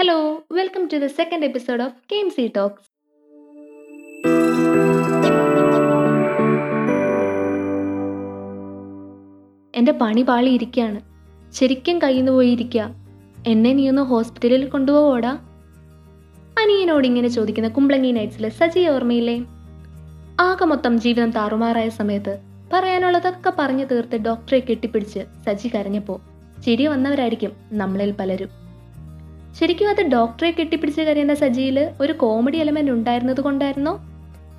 Hello, the second episode of K M C talks എന്റെ പണി പാളിയിരിക്കുകയാണ് ശരിക്കും കയ്യിന്ന് പോയിരിക്കുക എന്നെ നീ ഒന്ന് ഹോസ്പിറ്റലിൽ കൊണ്ടുപോവോടാ. അനിയനോട് ഇങ്ങനെ ചോദിക്കുന്ന കുമ്പളങ്ങി നൈറ്റ്സിലെ സജി ഓർമ്മയില്ലേ? ആകെ മൊത്തം ജീവിതം താറുമാറായ സമയത്ത് പറയാനുള്ളതൊക്കെ പറഞ്ഞു തീർത്ത് ഡോക്ടറെ കെട്ടിപ്പിടിച്ച് സജി കരഞ്ഞപ്പോൾ ചിരി വന്നവരായിരിക്കും നമ്മളിൽ പലരും. ശരിക്കും അത് ഡോക്ടറെ കെട്ടിപ്പിടിച്ച് കരയുന്ന സജിയിൽ ഒരു കോമഡി എലമെന്റ് ഉണ്ടായിരുന്നത് കൊണ്ടായിരുന്നോ?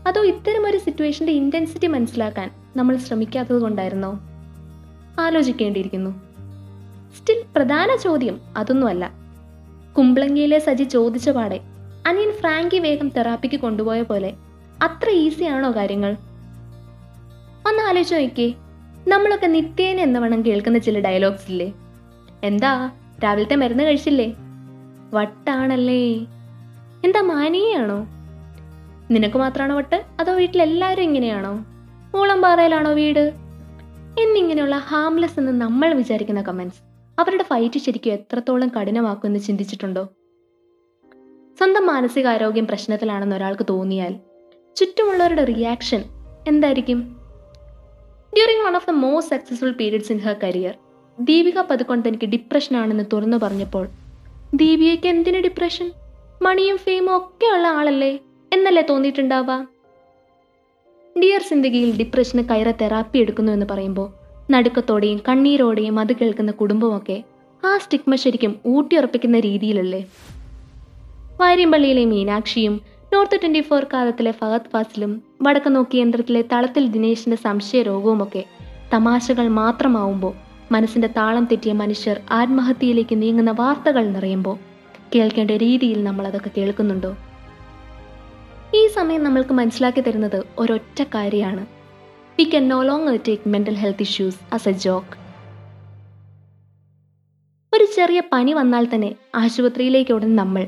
അതോ ഇത്തരം ഒരു സിറ്റുവേഷന്റെ ഇന്റൻസിറ്റി മനസ്സിലാക്കാൻ നമ്മൾ ശ്രമിക്കാത്തത് കൊണ്ടായിരുന്നോ? ആലോചിക്കേണ്ടിയിരിക്കുന്നു. സ്റ്റിൽ പ്രധാന ചോദ്യം അതൊന്നുമല്ല. കുമ്പളങ്ങിയിലെ സജി ചോദിച്ച പാടെ അനിയൻ ഫ്രാങ്കി വേഗം തെറാപ്പിക്ക് കൊണ്ടുപോയ പോലെ അത്ര ഈസിയാണോ കാര്യങ്ങൾ? ഒന്ന് ആലോചിച്ച് നോക്കിയേ നമ്മളൊക്കെ നിത്യേന എന്നവണ്ണം കേൾക്കുന്ന ചില ഡയലോഗ്സ് ഇല്ലേ? എന്താ? രാവിലത്തെ മരുന്ന് കഴിച്ചില്ലേ? വട്ടാണല്ലേ? എന്താ മാനിയാണോ നിനക്ക് മാത്രമാണോ വട്ട്? അതോ വീട്ടിലെല്ലാവരും ഇങ്ങനെയാണോ? മൂളംപാറയിലാണോ വീട്? എന്നിങ്ങനെയുള്ള ഹാംലെസ് എന്ന് നമ്മൾ വിചാരിക്കുന്ന കമന്റ്സ് അവരുടെ ഫൈറ്റ് ശരിക്കും എത്രത്തോളം കഠിനമാക്കുമെന്ന് ചിന്തിച്ചിട്ടുണ്ടോ? സ്വന്തം മാനസികാരോഗ്യം പ്രശ്നത്തിലാണെന്ന് ഒരാൾക്ക് തോന്നിയാൽ ചുറ്റുമുള്ളവരുടെ റിയാക്ഷൻ എന്തായിരിക്കും? During one of the most successful periods in her career Deepika Padukone തനിക്ക് ഡിപ്രഷൻ ആണെന്ന് തുറന്നു പറഞ്ഞപ്പോൾ ദീപികയ്ക്ക് എന്തിന് ഡിപ്രഷൻ മണിയും ഫെയിമും ഒക്കെ ഉള്ള ആളല്ലേ? എന്നല്ലേ തോന്നിയിട്ടുണ്ടാവുക? ഡിയർ സിന്ദഗിയിൽ ഡിപ്രഷന് കയറ തെറാപ്പി എടുക്കുന്നു എന്ന് പറയുമ്പോൾ നടുക്കത്തോടെയും കണ്ണീരോടെയും അത് കേൾക്കുന്ന കുടുംബമൊക്കെ ആ സ്റ്റിഗ്മ ശരിക്കും ഊട്ടിയുറപ്പിക്കുന്ന രീതിയിലല്ലേ? വാര്യമ്പള്ളിയിലെ മീനാക്ഷിയും നോർത്ത് ട്വന്റി ഫോർ കാലത്തിലെ ഫഹദ് ഫാസിലും വടക്ക് നോക്കി യന്ത്രത്തിലെ തളത്തിൽ ദിനേശിന്റെ സംശയ രോഗവുമൊക്കെ തമാശകൾ മാത്രമാവുമ്പോൾ മനസ്സിന്റെ താളം തെറ്റിയ മനുഷ്യർ ആത്മഹത്യയിലേക്ക് നീങ്ങുന്ന വാർത്തകൾ നിറയുമ്പോൾ കേൾക്കേണ്ട രീതിയിൽ നമ്മൾ അതൊക്കെ കേൾക്കുന്നുണ്ടോ? ഈ സമയം നമ്മൾക്ക് മനസ്സിലാക്കി തരുന്നത് ഒരൊറ്റ കാര്യമാണ്. We can no longer take mental health issues as a joke ഒരു ചെറിയ പനി വന്നാൽ തന്നെ ആശുപത്രിയിലേക്ക് ഉടൻ നമ്മൾ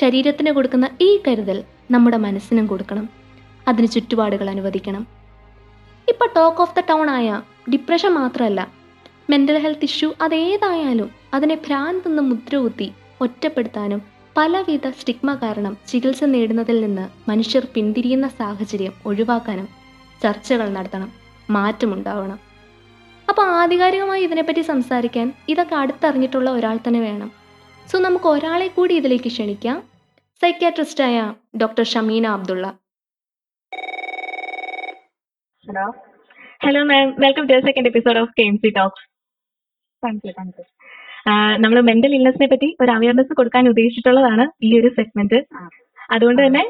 ശരീരത്തിന് കൊടുക്കുന്ന ഈ കരുതൽ നമ്മുടെ മനസ്സിനും കൊടുക്കണം. അതിന് ചുറ്റുപാടുകൾ അനുവദിക്കണം. ഇപ്പൊ ടോക്ക് ഓഫ് ദ ടൗൺ ആയ ഡിപ്രഷൻ മാത്രമല്ല മെന്റൽ ഹെൽത്ത് ഇഷ്യൂ അതേതായാലും അതിനെ ഭ്രാന്തെന്ന് മുദ്രകുത്തി ഒറ്റപ്പെടുത്താനും പലവിധ സ്റ്റിഗ്മ കാരണം ചികിത്സ നേടുന്നതിൽ നിന്ന് മനുഷ്യർ പിന്തിരിയുന്ന സാഹചര്യം ഒഴിവാക്കാനും ചർച്ചകൾ നടത്തണം മാറ്റമുണ്ടാവണം അപ്പോൾ ആധികാരികമായി ഇതിനെപ്പറ്റി സംസാരിക്കാൻ ഇതൊക്കെ അടുത്തറിഞ്ഞിട്ടുള്ള ഒരാൾ തന്നെ വേണം. സോ നമുക്ക് ഒരാളെ കൂടി ഇതിലേക്ക് ക്ഷണിക്കാം. സൈക്യാട്രിസ്റ്റായ doctor Shameena Abdulla. Hello hello ma'am welcome to second episode of K M C talks thank you thank you നമ്മൾ മെന്റൽ ഇൽനെസിനെ പറ്റി ഒരു അവയർനെസ് കൊടുക്കാൻ ഉദ്ദേശിച്ചിട്ടുള്ളതാണ് ഈ ഒരു സെഗ്മെന്റ് അതുകൊണ്ട് തന്നെ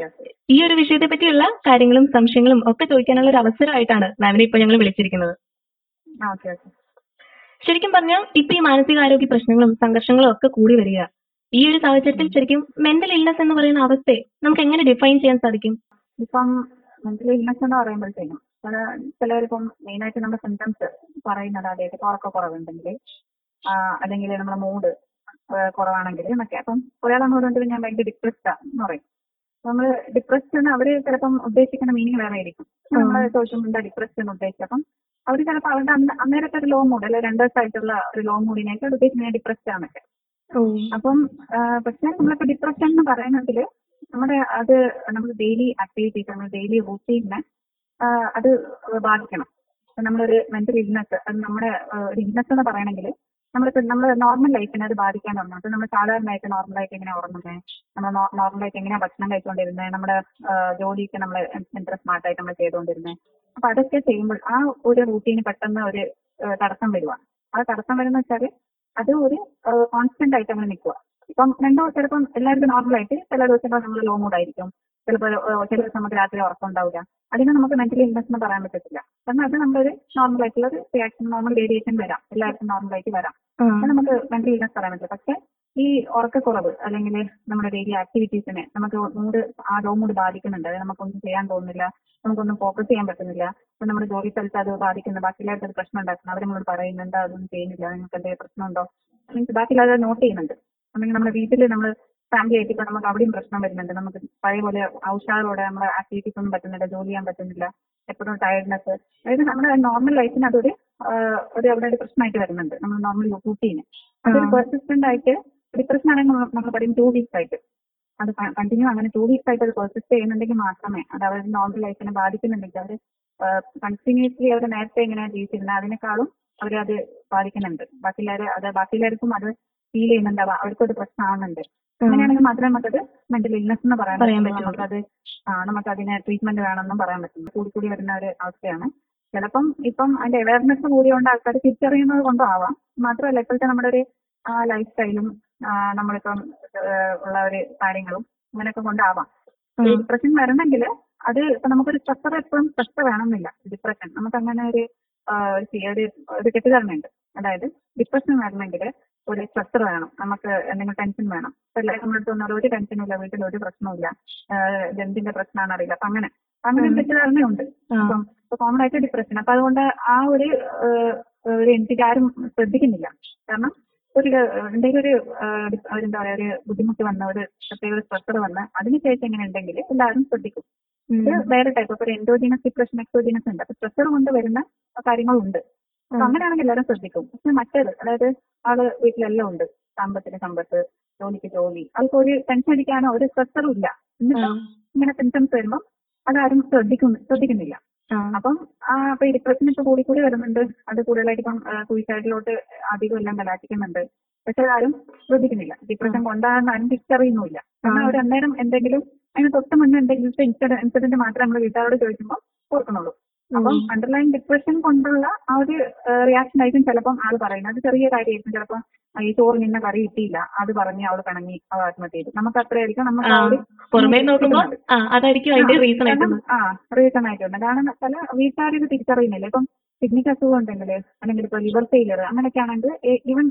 ഈ ഒരു വിഷയത്തെ പറ്റിയുള്ള കാര്യങ്ങളും സംശയങ്ങളും ഒക്കെ ചോദിക്കാനുള്ള ഒരു അവസരമായിട്ടാണ് മാമിനെ ഇപ്പൊ ഞങ്ങൾ വിളിച്ചിരിക്കുന്നത്. ശരിക്കും പറഞ്ഞാൽ ഇപ്പൊ ഈ മാനസികാരോഗ്യ പ്രശ്നങ്ങളും സംഘർഷങ്ങളും ഒക്കെ കൂടി വരിക. ഈ ഒരു സാഹചര്യത്തിൽ ശരിക്കും മെന്റൽ ഇൽനെസ് എന്ന് പറയുന്ന അവസ്ഥയെ നമുക്ക് എങ്ങനെ ഡിഫൈൻ ചെയ്യാൻ സാധിക്കും? ഇപ്പം മെന്റൽ ഇൽനെസ് എന്ന് പറയുമ്പോഴത്തേനും ചില ചിലരിപ്പം മെയിനായിട്ട് നമ്മുടെ സിംറ്റംസ് പറയുന്നത് അതായത് ഇപ്പൊ ഉറക്കക്കുറവുണ്ടെങ്കിൽ അല്ലെങ്കിൽ നമ്മുടെ മൂഡ് കുറവാണെങ്കിൽ എന്നൊക്കെ. അപ്പം ഒരാളെ പറഞ്ഞിട്ട് ഞാൻ ഭയങ്കര ഡിപ്രസ്ഡ് എന്ന് പറയും. നമ്മൾ ഡിപ്രസ്ഡ് എന്ന് അവർ ചിലപ്പം ഉദ്ദേശിക്കുന്ന മീനിങ് വേറെ ആയിരിക്കും. നമ്മൾ മീഡിയ ഡിപ്രസ്ഡ് എന്ന് ഉദ്ദേശിച്ചത് അപ്പം അവർ ചിലപ്പോൾ അവരുടെ അന്ന് അന്നേരത്തെ ഒരു ലോ മൂഡ് അല്ലെ രണ്ടു ദിവസമായിട്ടുള്ള ഒരു ലോ മൂഡിനായിട്ട് ഉദ്ദേശിക്കുന്നത് ഡിപ്രസ്ഡ് ആണൊക്കെ അപ്പം പക്ഷേ പക്ഷെ നമ്മളിപ്പോ ഡിപ്രഷൻ എന്ന് പറയുന്നതിൽ നമ്മുടെ അത് നമ്മൾ ഡെയിലി ആക്ടിവിറ്റീസ് നമ്മൾ ഡെയിലി റൂട്ടീനെ അത് ബാധിക്കണം. നമ്മൾ നമ്മളൊരു മെന്റൽ ഇൽനെസ് അത് നമ്മുടെ ഒരു ഇൽനെസ് എന്ന് പറയണമെങ്കിൽ നമ്മളിപ്പോ നമ്മൾ നോർമൽ ലൈഫിനെ അത് ബാധിക്കാൻ തുടങ്ങും അത് നമ്മൾ സാധാരണയായിട്ട് നോർമലായിട്ട് എങ്ങനെ ഉറങ്ങുന്നത് നമ്മൾ നോർമലായിട്ട് എങ്ങനെയാ ഭക്ഷണം കഴിച്ചുകൊണ്ടിരുന്നത് നമ്മുടെ ജോലിയൊക്കെ നമ്മൾ എത്ര സ്മാർട്ടായിട്ട് നമ്മൾ ചെയ്തുകൊണ്ടിരുന്നത് അപ്പൊ അതൊക്കെ ചെയ്യുമ്പോൾ ആ ഒരു റൂട്ടീന് പെട്ടെന്ന് ഒരു തടസ്സം വരുവാണ് ആ തടസ്സം വരുന്ന വെച്ചാൽ അത് ഒരു കോൺസ്റ്റന്റ് ആയിട്ട് അങ്ങനെ നിൽക്കുക ഇപ്പം രണ്ടോ ചിലപ്പം എല്ലാവർക്കും നോർമൽ ആയിട്ട് ചില ദിവസങ്ങൾ നമ്മൾ ലോ മൂഡ് ആയിരിക്കും. ചിലപ്പോൾ ചില ദിവസം നമുക്ക് രാത്രി ഉറക്കം ഉണ്ടാവില്ല. അതിനെ നമുക്ക് മെന്റലി ഇൻവെസ്റ്റ് എന്ന് പറയാൻ പറ്റത്തില്ല. കാരണം അത് നമ്മളൊരു നോർമൽ ആയിട്ടുള്ള ഒരു റിയാക്ഷൻ നോർമൽ വേരിയേഷൻ വരാം. എല്ലാവർക്കും നോർമൽ ആയിട്ട് വരാം. അത് നമുക്ക് മെന്റൽ ഇൻവെസ്റ്റ് പറയാൻ പറ്റില്ല. പക്ഷെ ഈ ഉറക്കക്കുറവ് അല്ലെങ്കിൽ നമ്മുടെ ഡെയിലി ആക്ടിവിറ്റീസിനെ നമുക്ക് മൂഡ് ആ ലോ മൂഡ് ബാധിക്കുന്നുണ്ട്. അതായത് നമുക്കൊന്നും ചെയ്യാൻ തോന്നുന്നില്ല. നമുക്കൊന്നും ഫോക്കസ് ചെയ്യാൻ പറ്റുന്നില്ല. ഇപ്പൊ നമ്മുടെ ജോലി സ്ഥലത്ത് അത് ബാധിക്കുന്നു. ബാക്കിയുള്ളവർക്ക് അത് പ്രശ്നം ഉണ്ടാക്കുന്നു. അവർ നമ്മളോട് പറയുന്നു എന്താ അതൊന്നും ചെയ്യുന്നില്ല? നിങ്ങൾക്ക് എന്തെങ്കിലും പ്രശ്നമുണ്ടോ? മീൻസ് ബാക്കിയുള്ളവർ നോട്ട് ചെയ്യുന്നുണ്ട്. അല്ലെങ്കിൽ നമ്മുടെ വീട്ടിൽ നമ്മൾ ഫാമിലി ആയിട്ട് ഇപ്പൊ നമുക്ക് അവിടെയും പ്രശ്നം വരുന്നുണ്ട്. നമുക്ക് പഴയ പോലെ ഔഷാറോടെ നമ്മൾ ആക്ടിവിറ്റീസ് ഒന്നും പറ്റുന്നില്ല ജോലി ചെയ്യാൻ പറ്റുന്നില്ല എപ്പോഴും ടയർഡ്നെസ് അതായത് നമ്മുടെ നോർമൽ ലൈഫിന് അതൊരു ഒരു അവിടെ ഒരു പ്രശ്നമായിട്ട് വരുന്നുണ്ട്. നമ്മൾ നോർമൽ റൂട്ടീന് അതൊരു പെർസിസ്റ്റന്റ് ആയിട്ട് ഡിപ്രഷൻ ആണെങ്കിൽ നമ്മൾ പറയും ടു വീക്സ് ആയിട്ട്. അത് കണ്ടിന്യൂ അങ്ങനെ ടു വീക്സ് ആയിട്ട് അത് പെർസിസ്റ്റ് ചെയ്യുന്നുണ്ടെങ്കിൽ മാത്രമേ അത് അവരുടെ നോർമൽ ലൈഫിനെ ബാധിക്കുന്നുണ്ടെങ്കിൽ അവർ കണ്ടിന്യൂസ്ലി അവർ നേരത്തെ എങ്ങനെ ജീവിച്ചിരുന്നത് അതിനേക്കാളും അത് ബാധിക്കുന്നുണ്ട്. ബാക്കിയുള്ളവർ അത് ബാക്കിയുള്ളവർക്കും അത് ഫീൽ ചെയ്യുന്നുണ്ട്. അവ- അവർക്കും അത് അങ്ങനെയാണെങ്കിൽ മാത്രമേ നമുക്കത് മെന്റൽ ഇൽനെസ് എന്ന് പറയാൻ പറയാൻ പറ്റുള്ളൂ പറ്റുള്ളൂ. നമുക്കത് ആ നമുക്ക് അതിന് ട്രീറ്റ്മെന്റ് വേണമെന്നും പറയാൻ പറ്റും കൂടി കൂടി വരുന്ന ഒരു അവസ്ഥയാണ് ചിലപ്പം ഇപ്പം അതിന്റെ അവയർനെസ് കൂടിയോണ്ട് ആൾക്കാർ തിരിച്ചറിയുന്നത് കൊണ്ടും ആവാം മാത്രമല്ല ഇപ്പോഴത്തെ നമ്മുടെ ഒരു ലൈഫ് സ്റ്റൈലും നമ്മളിപ്പം ഉള്ള ഒരു കാര്യങ്ങളും അങ്ങനെയൊക്കെ കൊണ്ടാവാം ഡിപ്രഷൻ വരണമെങ്കിൽ അത് ഇപ്പൊ നമുക്കൊരു സ്ട്രെസ്സർ എപ്പോഴും സ്ട്രെസ് വേണമെന്നില്ല ഡിപ്രഷൻ നമുക്ക് അങ്ങനെ ഒരു ഒരു ഒരു അതായത് ഡിപ്രഷൻ വരണമെങ്കിൽ ഒരു സ്ട്രെസ്സർ വേണം. നമുക്ക് എന്തെങ്കിലും ടെൻഷൻ വേണം. ഇപ്പൊ എല്ലാവരും നമ്മുടെ അടുത്ത് വന്നാൽ ഒരു ടെൻഷനും ഇല്ല വീട്ടിൽ ഒരു പ്രശ്നവും ഇല്ല. എന്തിന്റെ പ്രശ്നമാണെന്ന് അറിയില്ല. അപ്പൊ അങ്ങനെ. അങ്ങനെ. തെറ്റിദ്ധാരണയുണ്ട്. ഇപ്പൊ കോമൺ ആയിട്ട് ഡിപ്രഷൻ അപ്പൊ അതുകൊണ്ട് ആ ഒരു ഒരു എന്റിറ്റി ആരും ശ്രദ്ധിക്കുന്നില്ല. കാരണം ഒരു എന്തെങ്കിലും ഒരു അവരെന്താ എന്താ പറയാ ഒരു ബുദ്ധിമുട്ട് വന്ന ഒരു പ്രത്യേക ഒരു സ്ട്രെസ്സർ വന്ന് അതിനുശേഷം എങ്ങനെ ഉണ്ടെങ്കിൽ എല്ലാവരും ശ്രദ്ധിക്കും. ഇത് വേറെ ടൈപ്പ് ഇപ്പൊ ഒരു എൻഡോജീനസ് ഡിപ്രഷൻ എക്സോജീനസ് ഉണ്ട്. അപ്പൊ സ്ട്രെസ്സർ കൊണ്ട് വരുന്ന കാര്യങ്ങളുണ്ട്. അപ്പൊ അങ്ങനെയാണെങ്കിൽ എല്ലാവരും ശ്രദ്ധിക്കും. പക്ഷെ മറ്റേത് അതായത് ആൾ വീട്ടിലെല്ലാം ഉണ്ട്. സാമ്പത്തിക സമ്പത്ത് ജോലിക്ക് ജോലി അവർക്ക് ഒരു ടെൻഷൻ അടിക്കാനോ ഒരു സ്ട്രെസ്സറും ഇല്ല. എന്നിട്ട് ഇങ്ങനെ സിംറ്റംസ് വരുമ്പോൾ അതാരും ശ്രദ്ധിക്കുന്നു ശ്രദ്ധിക്കുന്നില്ല. അപ്പം ആ അപ്പൊ ഈ ഡിപ്രഷൻ ഇപ്പൊ കൂടി കൂടി വരുന്നുണ്ട്. അത് കൂടുതലായിട്ട് ഇപ്പം സൂയിസൈഡിലോട്ട് അധികം എല്ലാം കലാശിക്കുന്നുണ്ട്. പക്ഷെ അതാരും ശ്രദ്ധിക്കുന്നില്ല. ഡിപ്രഷൻ കൊണ്ടാണെന്ന് ആരും തിരിച്ചറിയുന്നുമില്ല. കാരണം അവർ അന്നേരം എന്തെങ്കിലും അതിന് തൊട്ട് മുന്നേ എന്തെങ്കിലും ഇൻസിഡന്റ് മാത്രം മാത്രമേ നമ്മൾ വീട്ടുകാരോട് ചോദിക്കുമ്പോൾ ഓർക്കുന്നുള്ളൂ. അപ്പം അണ്ടർലൈൻ ഡിപ്രഷൻ കൊണ്ടുള്ള ആ ഒരു റിയാക്ഷൻ ആയിരിക്കും ചിലപ്പം ആൾ പറയുന്നത്. അത് ചെറിയ കാര്യമായിരിക്കും. ചിലപ്പം ഈ ചോറ് നിന്ന കറി കിട്ടിയില്ല. അത് പറഞ്ഞ് അവൾ പിണങ്ങി അവൾ ആത്മഹത്യ ചെയ്തു. നമുക്ക് അത്രയായിരിക്കും. നമുക്ക് ആ റീസൺ ആയിട്ടുണ്ട്. കാരണം പല വീട്ടുകാർ ഇത് തിരിച്ചറിയുന്നില്ല. ഇപ്പം കിഡ്നിക്ക് അസുഖം ഉണ്ടെങ്കിൽ അല്ലെങ്കിൽ ഇപ്പൊ ലിവർ ഫെയിലർ അങ്ങനെയൊക്കെ ആണെങ്കിൽ ഈവൻ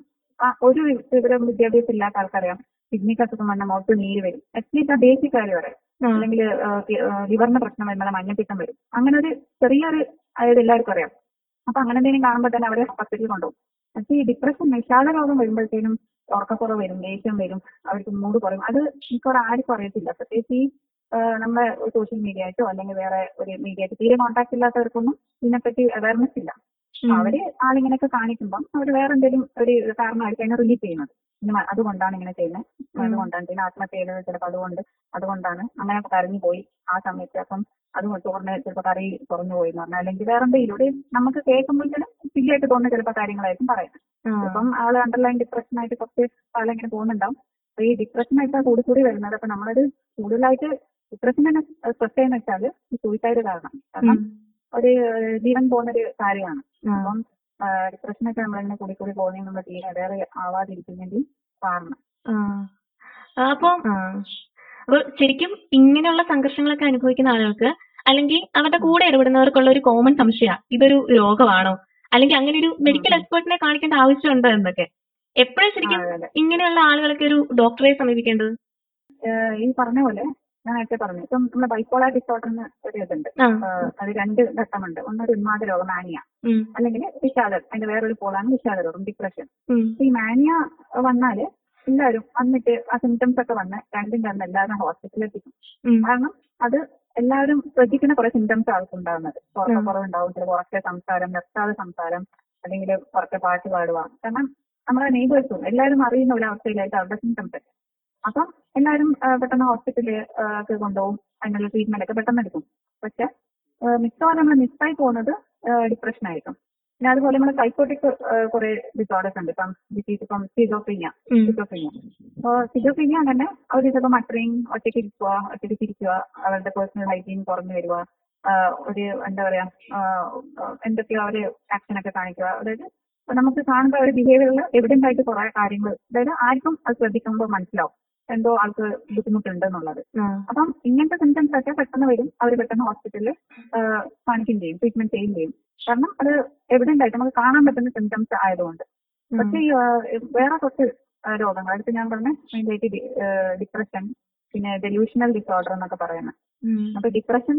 ഒരു വിവരം വിദ്യാഭ്യാസം ഇല്ലാത്ത ആൾക്കറിയാം കിഡ്നിക്ക് അസുഖം വന്ന മുഖത്ത് നീര് വരും. അറ്റ്ലീസ്റ്റ് ആ ബേസിക് കാര്യം അറിയാം അല്ലെങ്കിൽ ലിവറിന് പ്രശ്നം വരുമ്പോൾ മഞ്ഞപ്പിത്തം വരും. അങ്ങനെ ഒരു ചെറിയൊരു അതായത് എല്ലാവർക്കും അറിയാം. അപ്പൊ അങ്ങനെ എന്തെങ്കിലും കാണുമ്പോൾ തന്നെ അവരെ ഹോസ്പിറ്റലിൽ കൊണ്ടുപോകും. പക്ഷേ ഈ ഡിപ്രഷൻ വിഷാദ രോഗം വരുമ്പോഴത്തേനും ഉറക്കക്കുറവ് വരും ദേഷ്യം വരും അവർക്ക് മൂഡ് കുറയും. അത് മിക്കവാറും ആർക്കും അറിയത്തില്ല. പ്രത്യേകിച്ച് ഈ നമ്മുടെ സോഷ്യൽ മീഡിയ ആയിട്ടോ അല്ലെങ്കിൽ വേറെ ഒരു മീഡിയ ആയിട്ട് തീരെ കോൺടാക്ട് ഇല്ലാത്തവർക്കൊന്നും ഇതിനെപ്പറ്റി അവയർനെസ് ഇല്ല. അവർ ആളിങ്ങനെയൊക്കെ കാണിക്കുമ്പം അവർ വേറെ എന്തെങ്കിലും ഒരു കാരണമായിട്ട് അതിനെ റിലീഫ് ചെയ്യുന്നത്. അതുകൊണ്ടാണ് ഇങ്ങനെ ചെയ്യുന്നത് അതുകൊണ്ടാണ് ചെയ്യുന്നത് ആത്മഹത്യ ചെയ്തത് ചിലപ്പോൾ അതുകൊണ്ട് അതുകൊണ്ടാണ് അങ്ങനെ കരഞ്ഞു പോയി. ആ സമയത്ത് അപ്പം അതുകൊണ്ട് ചോറിന് ചിലപ്പോൾ കറി കുറഞ്ഞു പോയി എന്ന് പറഞ്ഞാൽ അല്ലെങ്കിൽ വേറെ എന്തെങ്കിലും നമുക്ക് കേൾക്കുമ്പോഴത്തേനും സില്ലിയായിട്ട് തോന്നുന്ന ചിലപ്പോൾ കാര്യങ്ങളായിരിക്കും പറയുന്നത് അപ്പം ആൾ അണ്ടർലൈൻ ഡിപ്രഷൻ ആയിട്ട് കുറച്ച് കാലം ഇങ്ങനെ പോകുന്നുണ്ടാവും. അപ്പൊ ഈ ഡിപ്രഷൻ ആയിട്ടാണ് കൂടി കൂടി വരുന്നത്. അപ്പൊ നമ്മളത് കൂടുതലായിട്ട് ഡിപ്രഷൻ തന്നെ സ്ട്രെസ് ചെയ്യുന്ന വെച്ചാൽ ഈ സൂയിസൈഡ് കാരണം. കാരണം ഒരു ജീവൻ പോകുന്ന ഒരു കാര്യമാണ് അപ്പം ഡിപ്രഷനൊക്കെ നമ്മളിങ്ങനെ കൂടി കൂടി പോകുന്നതിന് നമ്മൾ തീരെ വേറെ ആവാതിരിക്കുന്നതിന്റെയും കാരണം. അപ്പം ശരിക്കും ഇങ്ങനെയുള്ള സംഘർഷങ്ങളൊക്കെ അനുഭവിക്കുന്ന ആളുകൾക്ക് അല്ലെങ്കിൽ അവരുടെ കൂടെ ഇടപെടുന്നവർക്കുള്ള ഒരു കോമൺ സംശയ ഇതൊരു രോഗമാണോ? അല്ലെങ്കിൽ അങ്ങനെ ഒരു മെഡിക്കൽ. എക്സ്പേർട്ടിനെ കാണിക്കേണ്ട ആവശ്യമുണ്ടോ എന്നൊക്കെ? എപ്പോഴും ശരിക്കും. ഇങ്ങനെയുള്ള ആളുകളൊക്കെ ഒരു ഡോക്ടറെ സമീപിക്കേണ്ടത്? ഈ പറഞ്ഞ പോലെ ഞാൻ നേരത്തെ പറഞ്ഞു. ഇപ്പം നമ്മുടെ ബൈപ്പോളാർ ഡിസോർഡർ എന്ന് ഒരു ഇതുണ്ട് അത് രണ്ട് ഘട്ടമുണ്ട്. ഒന്നൊരു ഉന്മാദ രോഗം മാനിയ അല്ലെങ്കിൽ വിഷാദം. അതിന്റെ വേറൊരു പോളാണ് വിഷാദ രോഗം ഡിപ്രഷൻ ഈ മാനിയ വന്നാൽ എല്ലാവരും വന്നിട്ട് ആ സിംറ്റംസ് ഒക്കെ വന്ന് രണ്ടും അന്ന് എല്ലാവരും ഹോസ്പിറ്റലിൽ എത്തിക്കും കാരണം അത് എല്ലാവരും ശ്രദ്ധിക്കുന്ന കുറെ സിംറ്റംസ് ആൾക്ക് ഉണ്ടാകുന്നത്. ഉറക്കക്കുറവുണ്ടാവും ചില ഉറക്കെ സംസാരം നിർത്താതെ സംസാരം അല്ലെങ്കിൽ ഉറക്കെ പാട്ട് പാടുക. കാരണം നമ്മുടെ നെയ്ബേഴ്സും എല്ലാവരും അറിയുന്ന ഒരു അവസ്ഥയിലായിട്ട് അവരുടെ സിംറ്റംസ് ഒക്കെ. അപ്പം എല്ലാവരും പെട്ടെന്ന് ഹോസ്പിറ്റലിൽ ഒക്കെ കൊണ്ടുപോകും. അതിനുള്ള ട്രീറ്റ്മെന്റ് ഒക്കെ പെട്ടെന്ന് എടുക്കും. പക്ഷെ മിക്കവാറും നമ്മൾ മിസ്സായി പോകുന്നത് ഡിപ്രഷൻ ആയിരിക്കും. പിന്നെ അതുപോലെ നമ്മൾ സൈക്കോട്ടിക് കുറെ ഡിസോർഡേഴ്സ് ഉണ്ട്. ഇപ്പം ഡിസീസ് ഇപ്പം സിസോഫ്രീനിയ ഉം, അപ്പോ സിസോഫ്രീനിയ തന്നെ അവർ ചിലപ്പോൾ മട്ടറിങ് ഒറ്റയ്ക്ക് ഇരിക്കുക ഒറ്റയ്ക്ക് ഇരിക്കുക അവരുടെ പേഴ്സണൽ ഹൈജീൻ കുറഞ്ഞു വരിക ഒരു എന്താ പറയാ എന്തൊക്കെയോ അവർ ആക്ഷൻ ഒക്കെ കാണിക്കുക. അതായത് നമുക്ക് കാണുമ്പോൾ അവരുടെ ബിഹേവിയറിൽ എവിഡന്റ് ആയിട്ട് കുറെ കാര്യങ്ങൾ അതായത് ആർക്കും അത് ശ്രദ്ധിക്കുമ്പോൾ മനസ്സിലാവും. എന്തോ ആൾക്ക് ബുദ്ധിമുട്ടുണ്ടെന്നുള്ളത്. അപ്പം ഇങ്ങനത്തെ സിംറ്റംസ് ഒക്കെ പെട്ടെന്ന് വരും. അവർ പെട്ടെന്ന് ഹോസ്പിറ്റലിൽ കാണിക്കുകയും ചെയ്യും ട്രീറ്റ്മെന്റ് ചെയ്യുകയും ചെയ്യും. കാരണം അത് എവിഡന്റ് ആയിട്ട് നമുക്ക് കാണാൻ പറ്റുന്ന സിംറ്റംസ് ആയതുകൊണ്ട്. പക്ഷേ വേറെ കുറച്ച് രോഗങ്ങൾ അടുത്ത് ഞാൻ പറഞ്ഞ മെയിൻലി ഡിപ്രഷൻ പിന്നെ ഡെലൂഷണൽ ഡിസോർഡർ എന്നൊക്കെ പറയുന്നത് അപ്പൊ ഡിപ്രഷൻ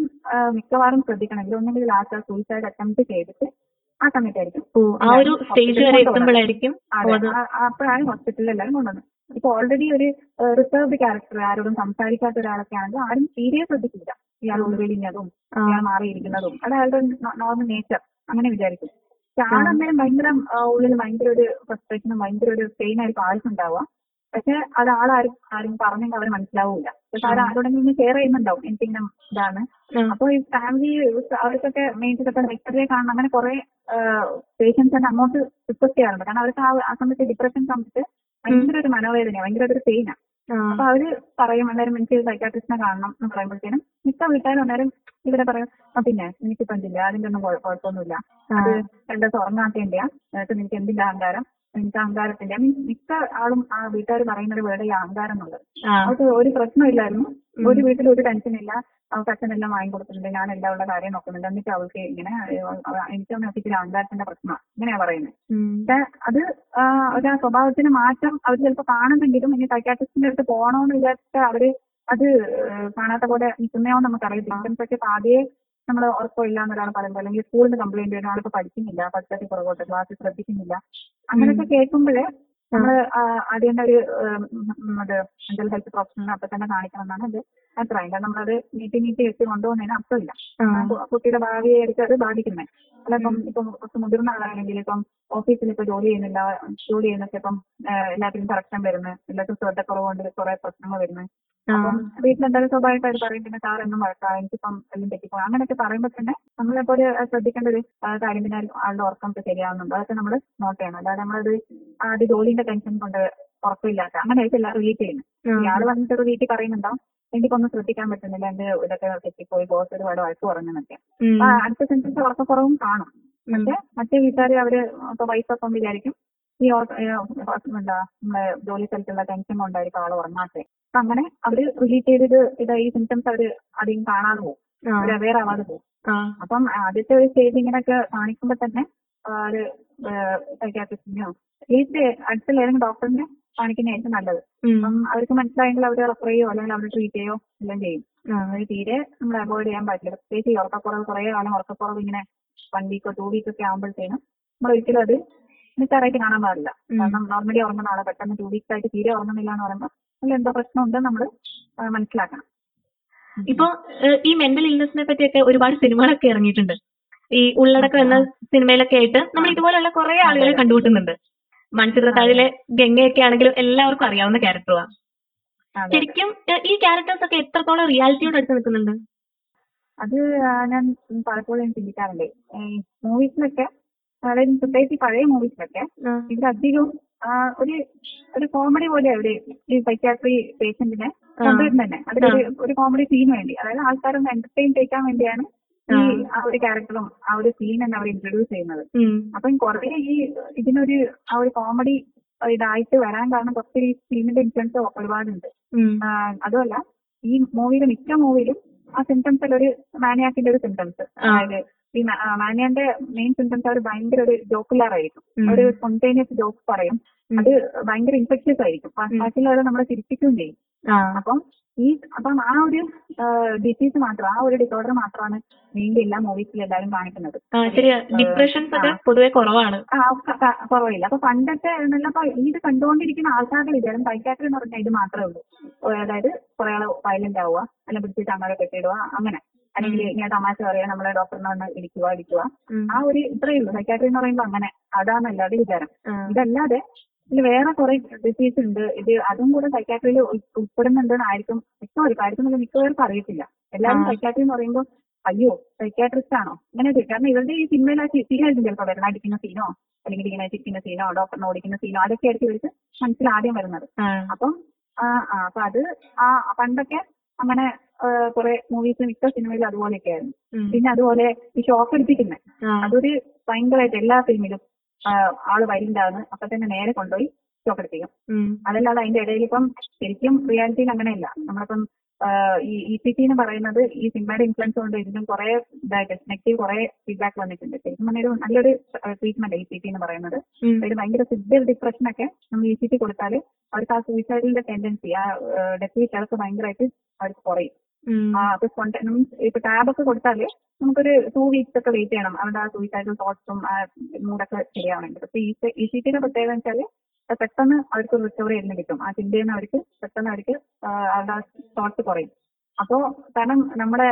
മിക്കവാറും ശ്രദ്ധിക്കണമെങ്കിൽ ഒന്നെങ്കിൽ ലാസ്റ്റ് സൂയിസൈഡ് അറ്റംപ്റ്റ് ചെയ്തിട്ട് ആ സമയത്തായിരിക്കും അപ്പോഴാണ് ഹോസ്പിറ്റലിൽ എല്ലാവരും കൊണ്ടുവന്നത്. ഇപ്പൊ ഓൾറെഡി ഒരു റിസർവ്ഡ് ക്യാരക്ടർ ആരോടും സംസാരിക്കാത്ത ഒരാളൊക്കെ ആണെങ്കിൽ ആരും തീരെ ശ്രദ്ധിക്കില്ല ഇയാൾ ഉൾവെളിഞ്ഞതും ഇയാൾ മാറിയിരിക്കുന്നതും. അത് അയാളുടെ നോർമൽ നേച്ചർ അങ്ങനെ വിചാരിക്കും. പക്ഷെ ആളന്നേരം ഭയങ്കര ഉള്ളിൽ ഭയങ്കര ഒരു ഫ്രസ്ട്രേഷനും ഭയങ്കര ഒരു പെയിൻ ആയിരിക്കും ആൾക്കുണ്ടാവുക പക്ഷെ അത് ആളാരും ആരും പറഞ്ഞെങ്കിൽ അവർ മനസ്സിലാവൂല. പക്ഷെ അവർ ആരോടെങ്കിലും ഷെയർ ചെയ്യുന്നുണ്ടാവും. എനിക്കിങ്ങനെ ഇതാണ്. അപ്പൊ ഈ ഫാമിലി അവർക്കൊക്കെ മെയിൻസിലൊക്കെ ഡോക്ടറെ കാണണം. അങ്ങനെ കുറെ പേഷ്യൻസ് തന്നെ അങ്ങോട്ട് റിക്വസ്റ്റ് ചെയ്യാറുണ്ട്. കാരണം അവർക്ക് ആ ആ സമയത്ത് ഡിപ്രഷൻ സമയത്ത് ഭയങ്കര ഒരു മനോവേദന ഭയങ്കര ഒരു പെയിനാ. അപ്പൊ അവർ പറയും അന്നേരം എനിക്ക് സൈക്കാട്രിസ്റ്റിനെ കാണണം എന്ന് പറയുമ്പോഴത്തേനും മിക്ക വീട്ടുകാരും ഇവരെ പറയും പിന്നെ എനിക്കിപ്പോ എന്തില്ല അതിന്റെ ഒന്നും കുഴ- കുഴപ്പമൊന്നുമില്ല. അത് രണ്ടു ദിവസം ഉറങ്ങാത്തതിന്റെയാ എന്നിട്ട് നിനക്ക് എന്തിന്റെ അഹങ്കാരം? എനിക്ക് അഹങ്കാരത്തിന്റെ ഐ മീൻ മിക്ക ആളും ആ വീട്ടുകാർ പറയുന്ന ഒരു വേർഡ് ഈ അഹങ്കാരം എന്നുള്ളത് അവർക്ക് ഒരു പ്രശ്നമില്ലായിരുന്നു. ഒരു വീട്ടിൽ ഒരു ടെൻഷൻ ഇല്ല. അവൾക്ക് അച്ഛനെല്ലാം വാങ്ങി കൊടുക്കുന്നുണ്ട് ഞാൻ എല്ലാം ഉള്ള കാര്യം നോക്കുന്നുണ്ട്. എന്നിട്ട് അവൾക്ക് ഇങ്ങനെ എനിക്കൊന്നും ഇത്തിരി അഹങ്കാരത്തിന്റെ പ്രശ്നമാണ് ഇങ്ങനെയാ പറയുന്നത് പക്ഷെ അത് ഒരു സ്വഭാവത്തിന് മാറ്റം അവർ ചിലപ്പോൾ കാണുന്നെങ്കിലും ഇനി സൈക്കാട്രിസ്റ്റിന്റെ അടുത്ത് പോകണമെന്ന് വിചാരിച്ചിട്ട് അവർ അത് കാണാത്ത പോലെ നിൽക്കുന്നയോ നമുക്കറിയത്തില്ല. സിംറ്റംസ് ഒക്കെ ആദ്യമേ നമ്മൾ ഉറപ്പില്ല എന്നൊരാൾ പറയുമ്പോൾ അല്ലെങ്കിൽ സ്കൂളിൽ കംപ്ലൈന്റ് ചെയ്യുന്ന ആളിപ്പോ പഠിക്കുന്നില്ല പഠിത്തത്തിൽ പുറകോട്ട് ക്ലാസ്സിൽ ശ്രദ്ധിക്കുന്നില്ല. അങ്ങനെയൊക്കെ കേൾക്കുമ്പോഴേ നമ്മൾ അതിന്റെ ഒരു അത് മെന്റൽ ഹെൽത്ത് പ്രൊഫഷണൽ അപ്പൊ തന്നെ കാണിക്കണം എന്നാണ് അത് അഭിപ്രായം. കാരണം നമ്മളത് നീട്ടി നീട്ടി വെച്ച് കൊണ്ടുപോകുന്നതിന് അർത്ഥമില്ല. കുട്ടിയുടെ ഭാവിയെ ആയിരിക്കും അത് ബാധിക്കുന്നത് അല്ല ഇപ്പം ഇപ്പം കുറച്ച് മുതിർന്ന ആളാണെങ്കിൽ ഇപ്പം ഓഫീസിൽ ഇപ്പൊ ജോലി ചെയ്യുന്നില്ല ജോലി ചെയ്യുന്നൊക്കെ ഇപ്പം എല്ലാത്തിനും കറക്ഷൻ വരുന്നത് എല്ലാത്തിനും ശ്രദ്ധക്കുറവുകൊണ്ട് കുറെ പ്രശ്നങ്ങൾ വരുന്നത്. അപ്പം വീട്ടിലെന്തായാലും സ്വാഭാവികമായിട്ട് അവർ പറയും പിന്നെ സാർ എന്നും വഴക്കാം എനിക്കിപ്പം എല്ലാം തെറ്റിപ്പോ അങ്ങനെയൊക്കെ പറയുമ്പോൾ തന്നെ നമ്മളിപ്പോ ഒരു ശ്രദ്ധിക്കേണ്ട ഒരു കാര്യം പിന്നെ ആളുടെ ഉറക്കം ശരിയാവുന്നുണ്ട്. അതൊക്കെ നമ്മൾ നോട്ട് ചെയ്യണം. അല്ലാതെ നമ്മളത് ആദ്യ ജോലിന്റെ ടെൻഷൻ കൊണ്ട് ഉറക്കമില്ലാത്ത അങ്ങനെയായിട്ട് എല്ലാവരും റിലീറ്റ് ചെയ്യുന്നത് ഇയാൾ വന്നിട്ട് വീട്ടിൽ പറയുന്നുണ്ടാവും എനിക്കൊന്നും ശ്രദ്ധിക്കാൻ പറ്റുന്നില്ല എന്റെ ഇതൊക്കെ തെറ്റിപ്പോയി ബോസ് ഒരുപാട് വഴക്ക് കുറഞ്ഞെന്നൊക്കെ. അപ്പൊ അടുത്ത സെൻസസ് ഉറക്കക്കുറവും കാണും. പക്ഷെ മറ്റേ വീട്ടുകാർ അവർ ഇപ്പൊ വൈഫ് ഒക്കെ വിചാരിക്കും ഈ എന്താ നമ്മുടെ ജോലി സ്ഥലത്തുള്ള ടെൻഷൻ കൊണ്ടായിരിക്കും ആൾ ഉറങ്ങാത്തെ. അപ്പൊ അങ്ങനെ അവർ റിലീറ്റ് ചെയ്തത് ഇത് ഈ സിംറ്റംസ് അവർ അധികം കാണാതെ പോകും. അവർ അവെയർ ആവാതെ പോകും. അപ്പം ആദ്യത്തെ ഒരു സ്റ്റേജ് ഇങ്ങനെയൊക്കെ കാണിക്കുമ്പോ തന്നെ ഒരു സൈക്കാട്രിസ്റ്റിനെയോ അറ്റ്ലീസ്റ്റ് അടുത്തുള്ള ഏതെങ്കിലും ഡോക്ടറിനെ കാണിക്കുന്ന ഏറ്റവും നല്ലത്. അപ്പം അവർക്ക് മനസ്സിലായെങ്കിൽ അവർ റെഫർ ചെയ്യോ? അല്ലെങ്കിൽ അവർ ട്രീറ്റ് ചെയ്യോ? എല്ലാം ചെയ്യും. അത് തീരെ നമ്മൾ അവോയ്ഡ് ചെയ്യാൻ പറ്റില്ല പ്രത്യേകിച്ച് ഈ ഉറക്കക്കുറവ് കുറേ കാലം ഉറക്കക്കുറവ് ഇങ്ങനെ വൺ വീക്കോ ടു വീക്കോ ഒക്കെ ആകുമ്പോഴത്തേനും നമ്മൾ ഒരിക്കലും അത് നിസ്സാരമായിട്ട് കാണാൻ പാടില്ല. കാരണം നോർമലി ഉറങ്ങുന്ന ആളെ. പെട്ടെന്ന് ടു വീക്സ് ആയിട്ട് തീരെ ഉറങ്ങുന്നില്ല എന്ന് പറയുമ്പോൾ അതിൽ എന്തോ പ്രശ്നമുണ്ട് നമ്മൾ മനസ്സിലാക്കണം. ഇപ്പൊ ഈ മെന്റൽ ഇൽനെസിനെ പറ്റിയൊക്കെ ഒരുപാട് സിനിമകളൊക്കെ ഇറങ്ങിയിട്ടുണ്ട്. ഈ ഉള്ളടക്കം എന്ന സിനിമയിലൊക്കെ ആയിട്ട് നമ്മൾ ഇതുപോലെയുള്ള കുറെ ആളുകളെ കണ്ടുമുട്ടുന്നുണ്ട്. മൺചിത്രത്താഴിലെ ഗംഗയൊക്കെ ആണെങ്കിലും എല്ലാവർക്കും അറിയാവുന്ന ക്യാരക്ടറാണ് ശരിക്കും ഈ ക്യാരക്ടേഴ്സ് ഒക്കെ എത്രത്തോളം റിയാലിറ്റിയോട് അടുത്ത് നിൽക്കുന്നുണ്ട്? അത് ഞാൻ പലപ്പോഴും ചിന്തിക്കാറുണ്ട്. മൂവീസിലൊക്കെ അതായത് പ്രത്യേകിച്ച് പഴയ മൂവീസിലൊക്കെ ഇവിടെ ഇതിലധികവും ഒരു ഒരു കോമഡി പോലെ അവർ ഈ സൈക്യാട്രി പേഷ്യന്റിനെ കൊണ്ടുവരുന്നത് തന്നെ അതിലൊരു ഒരു കോമഡി സീൻ വേണ്ടി. അതായത് ആൾക്കാരൊന്ന് എന്റർടൈൻ ചെയ്യിക്കാൻ വേണ്ടിയാണ് ഈ ആ. ഒരു ക്യാരക്ടറും ആ ഒരു സീൻ തന്നെ അവർ ഇൻട്രൊഡ്യൂസ് ചെയ്യുന്നത്. അപ്പം കുറെ ഈ ഇതിനൊരു ആ ഒരു കോമഡി ഇതായിട്ട് വരാൻ കാരണം കുറച്ച് ഈ ഫിലിമിന്റെ ഇൻഫ്ലുവൻസ് ഒരുപാടുണ്ട്. അതുമല്ല ഈ മൂവിയിലെ മിക്ക മൂവിയിലും ആ സിംറ്റംസ് ഒരു മാനിയാക്കിന്റെ ഒരു സിംറ്റംസ് അതായത് ഈ മാനിയാന്റെ മെയിൻ സിംറ്റംസ് അവർ ഭയങ്കര ഒരു ജോക്കുലർ ആയിരിക്കും. ഒരു സ്പോണ്ടേനിയസ് ജോക്ക് പറയും. അത് ഭയങ്കര ഇൻഫെക്ഷ്യസ് ആയിരിക്കും. ബാക്കിയുള്ളവരെ നമ്മളെ ചിരിപ്പിക്കുകയും ചെയ്യും. അപ്പം ഈ അപ്പം ആ ഒരു ഡിസീസ് മാത്രം ആ ഒരു ഡിസോർഡർ മാത്രമാണ് മെയിൻലി എല്ലാ മൂവീസിൽ എല്ലാവരും കാണിക്കുന്നത്. ഡിപ്രഷൻസ് ഒക്കെ പൊതുവെ കുറവാണ്. കുറവില്ല. അപ്പൊ പണ്ടത്തെ എന്നല്ലപ്പോ ഇത് കണ്ടുകൊണ്ടിരിക്കുന്ന ആൾക്കാരുടെ വിചാരം സൈക്കാട്രി എന്ന് പറഞ്ഞാൽ ഇത് മാത്രമേ ഉള്ളൂ. അതായത് കുറെ ആൾ വയലന്റ് ആവുക അല്ലെങ്കിൽ പിടിച്ചിട്ട് അങ്ങനെ കെട്ടിയിടുക അങ്ങനെ. അല്ലെങ്കിൽ ഇങ്ങനെ തമാശ പറയാ നമ്മളെ ഡോക്ടറിനെ വന്ന് ഇടിക്കുക ഇടിക്കുക ആ ഒരു ഇത്രയേ ഉള്ളൂ. സൈക്കാട്രി എന്ന് പറയുമ്പോൾ അങ്ങനെ. അതാണല്ലാതെ വിചാരം. ഇതല്ലാതെ ഇതിൽ വേറെ കുറെ ഡിസീസ് ഉണ്ട്. ഇത് അതും കൂടെ സൈക്കാട്രിയിൽ ഉൾപ്പെടുന്നുണ്ടെന്ന് ആയിരിക്കും മിക്കവർക്കും ആയിരിക്കും മിക്കവർക്കും അറിയത്തില്ല. എല്ലാവരും. സൈക്കാട്രി എന്ന് പറയുമ്പോൾ അയ്യോ സൈക്കാട്രിസ്റ്റ് ആണോ? അങ്ങനെ. കാരണം ഇവരുടെ ഈ സിനിമയിൽ ആ സീനായിരിക്കും ചിലപ്പോൾ വരുന്നത് അടിക്കുന്ന സീനോ അല്ലെങ്കിൽ ഇങ്ങനെ ചിരിക്കുന്ന സീനോ ഡോക്ടറിനെ ഓടിക്കുന്ന സീനോ അതൊക്കെ ആയിരിക്കും ഇവർക്ക് മനസ്സിൽ ആദ്യം വരുന്നത്. അപ്പം ആ ആ, അപ്പൊ അത് ആ പണ്ടൊക്കെ അങ്ങനെ കുറെ മൂവീസ് മിക്ക സിനിമയിലും അതുപോലെയൊക്കെ ആയിരുന്നു. പിന്നെ അതുപോലെ ഈ ഷോക്ക് അടിപ്പിക്കുന്നത്. ആ. അതൊരു ഭയങ്കരമായിട്ട് എല്ലാ ഫിലിമിലും ആൾ വരിണ്ടാന്ന് അപ്പൊ തന്നെ നേരെ കൊണ്ടുപോയി ഷോക്ക് അടിപ്പിക്കും. അതല്ലാതെ അതിന്റെ ഇടയിൽ ഇപ്പം ശരിക്കും റിയാലിറ്റിയിൽ അങ്ങനെയല്ല. നമ്മളിപ്പം ഈ ഇ സി ടി എന്ന് പറയുന്നത് ഈ സിനിമയുടെ ഇൻഫ്ലുവൻസ് കൊണ്ട് ഇതിനും കുറെ ഇതായിട്ട് നെഗറ്റീവ് കുറെ ഫീഡ്ബാക്ക് വന്നിട്ടുണ്ട്. ശരിക്കും പറഞ്ഞാൽ ഒരു നല്ലൊരു ട്രീറ്റ്മെന്റ് ഇ ടി എന്ന് പറയുന്നത്. ഒരു ഭയങ്കര സിവിയർ ഡിപ്രഷനൊക്കെ നമ്മൾ ഇ സി ടി കൊടുത്താൽ അവർക്ക് ആ സൂയിസൈഡിന്റെ ടെൻഡൻസി ആ ഡെത്ത് അതൊക്കെ ഭയങ്കരമായിട്ട് അവർക്ക് കുറയും. ഉം. കൊണ്ടുവരണം ഇപ്പൊ ടാബ് ഒക്കെ കൊടുത്താൽ നമുക്കൊരു ടു വീക്സ് ഒക്കെ വെയിറ്റ് ചെയ്യണം. അവരുടെ ആ സൂയിസൈഡൽ തോട്ട്സും ആ മൂഡൊക്കെ ശരിയാവണമെങ്കിൽ പക്ഷെ ഈ സി ടിയുടെ പ്രത്യേകത വെച്ചാൽ അത് പെട്ടെന്ന് അവർക്ക് റിക്കവറി ചെയ്യുന്ന കിട്ടും. ആ ചിന്തയിൽ നിന്ന് അവർക്ക് പെട്ടെന്ന് അവർക്ക് ആ, അവരുടെ തോട്ട്സ് കുറയും. അപ്പോ കാരണം നമ്മുടെ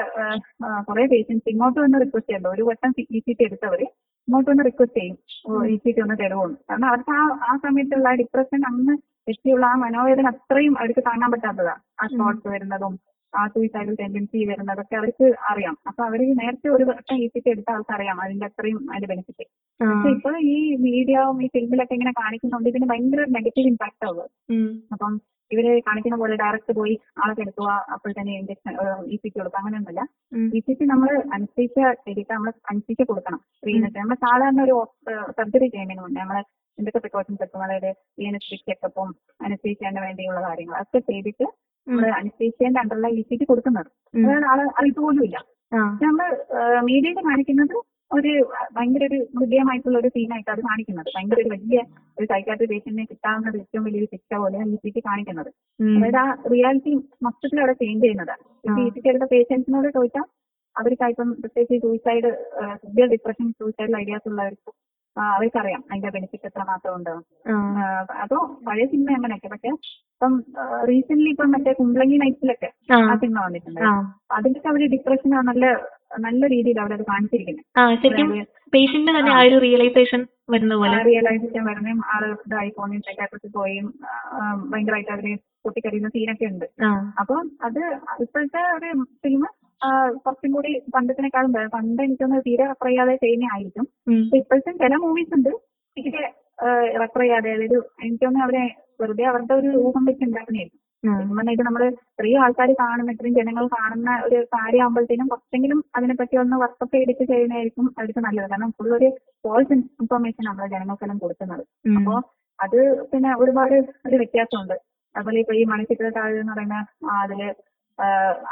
കുറെ പേഷ്യൻസ് ഇങ്ങോട്ട് വന്ന് റിക്വസ്റ്റ് ചെയ്യണ്ട? ഒരു വട്ടം ഇ സി ടി എടുത്തവര് ഇങ്ങോട്ട് വന്ന് റിക്വസ്റ്റ് ചെയ്യും. ഇ സി ടി ഒന്ന് തരുമോന്ന് കാരണം അവർക്ക് ആ ആ സമയത്തുള്ള ഡിപ്രഷൻ അന്ന് എത്തിയുള്ള ആ മനോവേദന അത്രയും അവർക്ക് താങ്ങാൻ പറ്റാത്തതാ. ആ തോട്ട്സ് വരുന്നതും ആ സൂയിസൈഡൽ ടെൻഡൻസി വരുന്നതൊക്കെ അവർക്ക് അറിയാം. അപ്പൊ അവർ നേരത്തെ ഒരു വർഷം ഈ സി ടി എടുത്ത ആൾക്ക് അറിയാം. അതിന്റെ അത്രയും അതിന്റെ ബെനിഫിറ്റ് പക്ഷെ ഇപ്പൊ ഈ മീഡിയവും ഈ ഫിലിമിലൊക്കെ ഇങ്ങനെ കാണിക്കുന്നുണ്ട് ഇതിന് ഭയങ്കര നെഗറ്റീവ് ഇമ്പാക്ട് ആവുക. അപ്പം ഇവർ കാണിക്കുന്ന പോലെ ഡയറക്റ്റ് പോയി ആളെ എടുക്കുക അപ്പോൾ തന്നെ ഇഞ്ചക്ഷൻ ഇ സി കൊടുക്കുക അങ്ങനെയൊന്നുമില്ല. ഇ സി നമ്മൾ അനുസരിച്ച് ചെയ്തിട്ട് നമ്മൾ അനുസരിച്ച് കൊടുക്കണം. സ്ക്രീനൊക്കെ നമ്മൾ സാധാരണ ഒരു സർജറി ചെയ്യുന്നതിന് മുന്നേ നമ്മൾ എന്തൊക്കെ പ്രിക്കോഷൻസ് എടുക്കും? അതായത് ഈ അനുസരിച്ച് ചെക്കപ്പും അനസ്തീഷ്യന് വേണ്ടിയുള്ള കാര്യങ്ങൾ അതൊക്കെ ചെയ്തിട്ട് നമ്മൾ അനസ്തേഷ്യന്റെ അണ്ടറിലെ ഇ സി ടി കൊടുക്കുന്നത്. അതാണ് ആൾ അറിയിപ്പ് പോലും ഇല്ല. ആ. നമ്മൾ മീഡിയയിൽ കാണിക്കുന്നത് ഒരു ഭയങ്കര ഒരു ഹൃദയമായിട്ടുള്ള ഒരു സീനായിട്ട് അത് കാണിക്കുന്നത്. ഭയങ്കര ഒരു വലിയ ഒരു സൈക്കാട്രി പേഷ്യന്റിനെ കിട്ടാവുന്ന ഏറ്റവും വലിയൊരു ശിക്ഷ പോലെ ഇ സി ടി കാണിക്കുന്നത്. അതായത് ആ റിയാലിറ്റി മൊത്തത്തിൽ അവിടെ ചേഞ്ച് ചെയ്യുന്നത്. ഇ സി ടി എടുത്ത പേഷ്യൻസിനോട് ചോദിച്ചാൽ അവർക്കായിപ്പം പ്രത്യേകിച്ച് suicide severe depression suicidal ideas ഉള്ളവർക്ക് അവർക്കറിയാം അതിന്റെ ബെനിഫിറ്റ് എത്രമാത്രം ഉണ്ട്. അതോ പഴയ സിനിമ അങ്ങനെയൊക്കെ പക്ഷെ ഇപ്പം റീസെന്റ് ഇപ്പം മറ്റേ കുമ്പളങ്ങി നൈറ്റ്സിലൊക്കെ ആ. സിനിമ വന്നിട്ടുണ്ട്. അതിലൊക്കെ അവർ ഡിപ്രഷൻ നല്ല നല്ല രീതിയിൽ അവരത് കാണിച്ചിരിക്കുന്നത് ആ ശരിക്കും പേഷ്യന്റ് തന്നെ ആ ഒരു റിയലൈസേഷൻ വരുന്ന പോലെ റിയലൈസേഷൻ വരുന്നതും ആൾ ഇതായി പോകുന്നതും സൈക്കാട്രിസ്റ്റ് പോയും ഭയങ്കരമായിട്ട് അവർ പൊട്ടിക്കരിയുന്ന സീനൊക്കെ ഉണ്ട്. അപ്പൊ അത് ഇപ്പോഴത്തെ ഒരു ഫിലിം കുറച്ചും കൂടി പണ്ടത്തിനേക്കാളും. പണ്ട് എനിക്കൊന്ന് തീരെ റെഫർ ചെയ്യാതെ ചെയ്യുന്ന ആയിരിക്കും ഇപ്പോഴത്തെ ചില മൂവീസ് ഉണ്ട് തീരെ റെഫർ ചെയ്യാതെ അതായത് എനിക്കൊന്ന് അവരെ വെറുതെ അവരുടെ ഒരു ഊഹം വെച്ച്. ശരിക്കും ഇത് നമ്മൾ ഇത്രയും ആൾക്കാർ കാണുന്ന ഇത്രയും ജനങ്ങൾ കാണുന്ന ഒരു കാര്യമാകുമ്പോഴത്തേനും കുറച്ചെങ്കിലും അതിനെപ്പറ്റി ഒന്ന് വർക്കപ്പ് ചെയ്തിട്ട് ചെയ്യുന്നതായിരിക്കും അവർക്ക് നല്ലത് കാരണം ഫുൾ ഒരു ഫോൾസ് ഇൻഫർമേഷൻ നമ്മളെ ജനങ്ങൾക്കെല്ലാം കൊടുക്കുന്നത്. അപ്പോ അത് പിന്നെ ഒരുപാട് ഒരു വ്യത്യാസമുണ്ട് അതുപോലെ ഇപ്പൊ ഈ മണിച്ചിത്ര താഴ് എന്ന് പറയുന്ന അതിൽ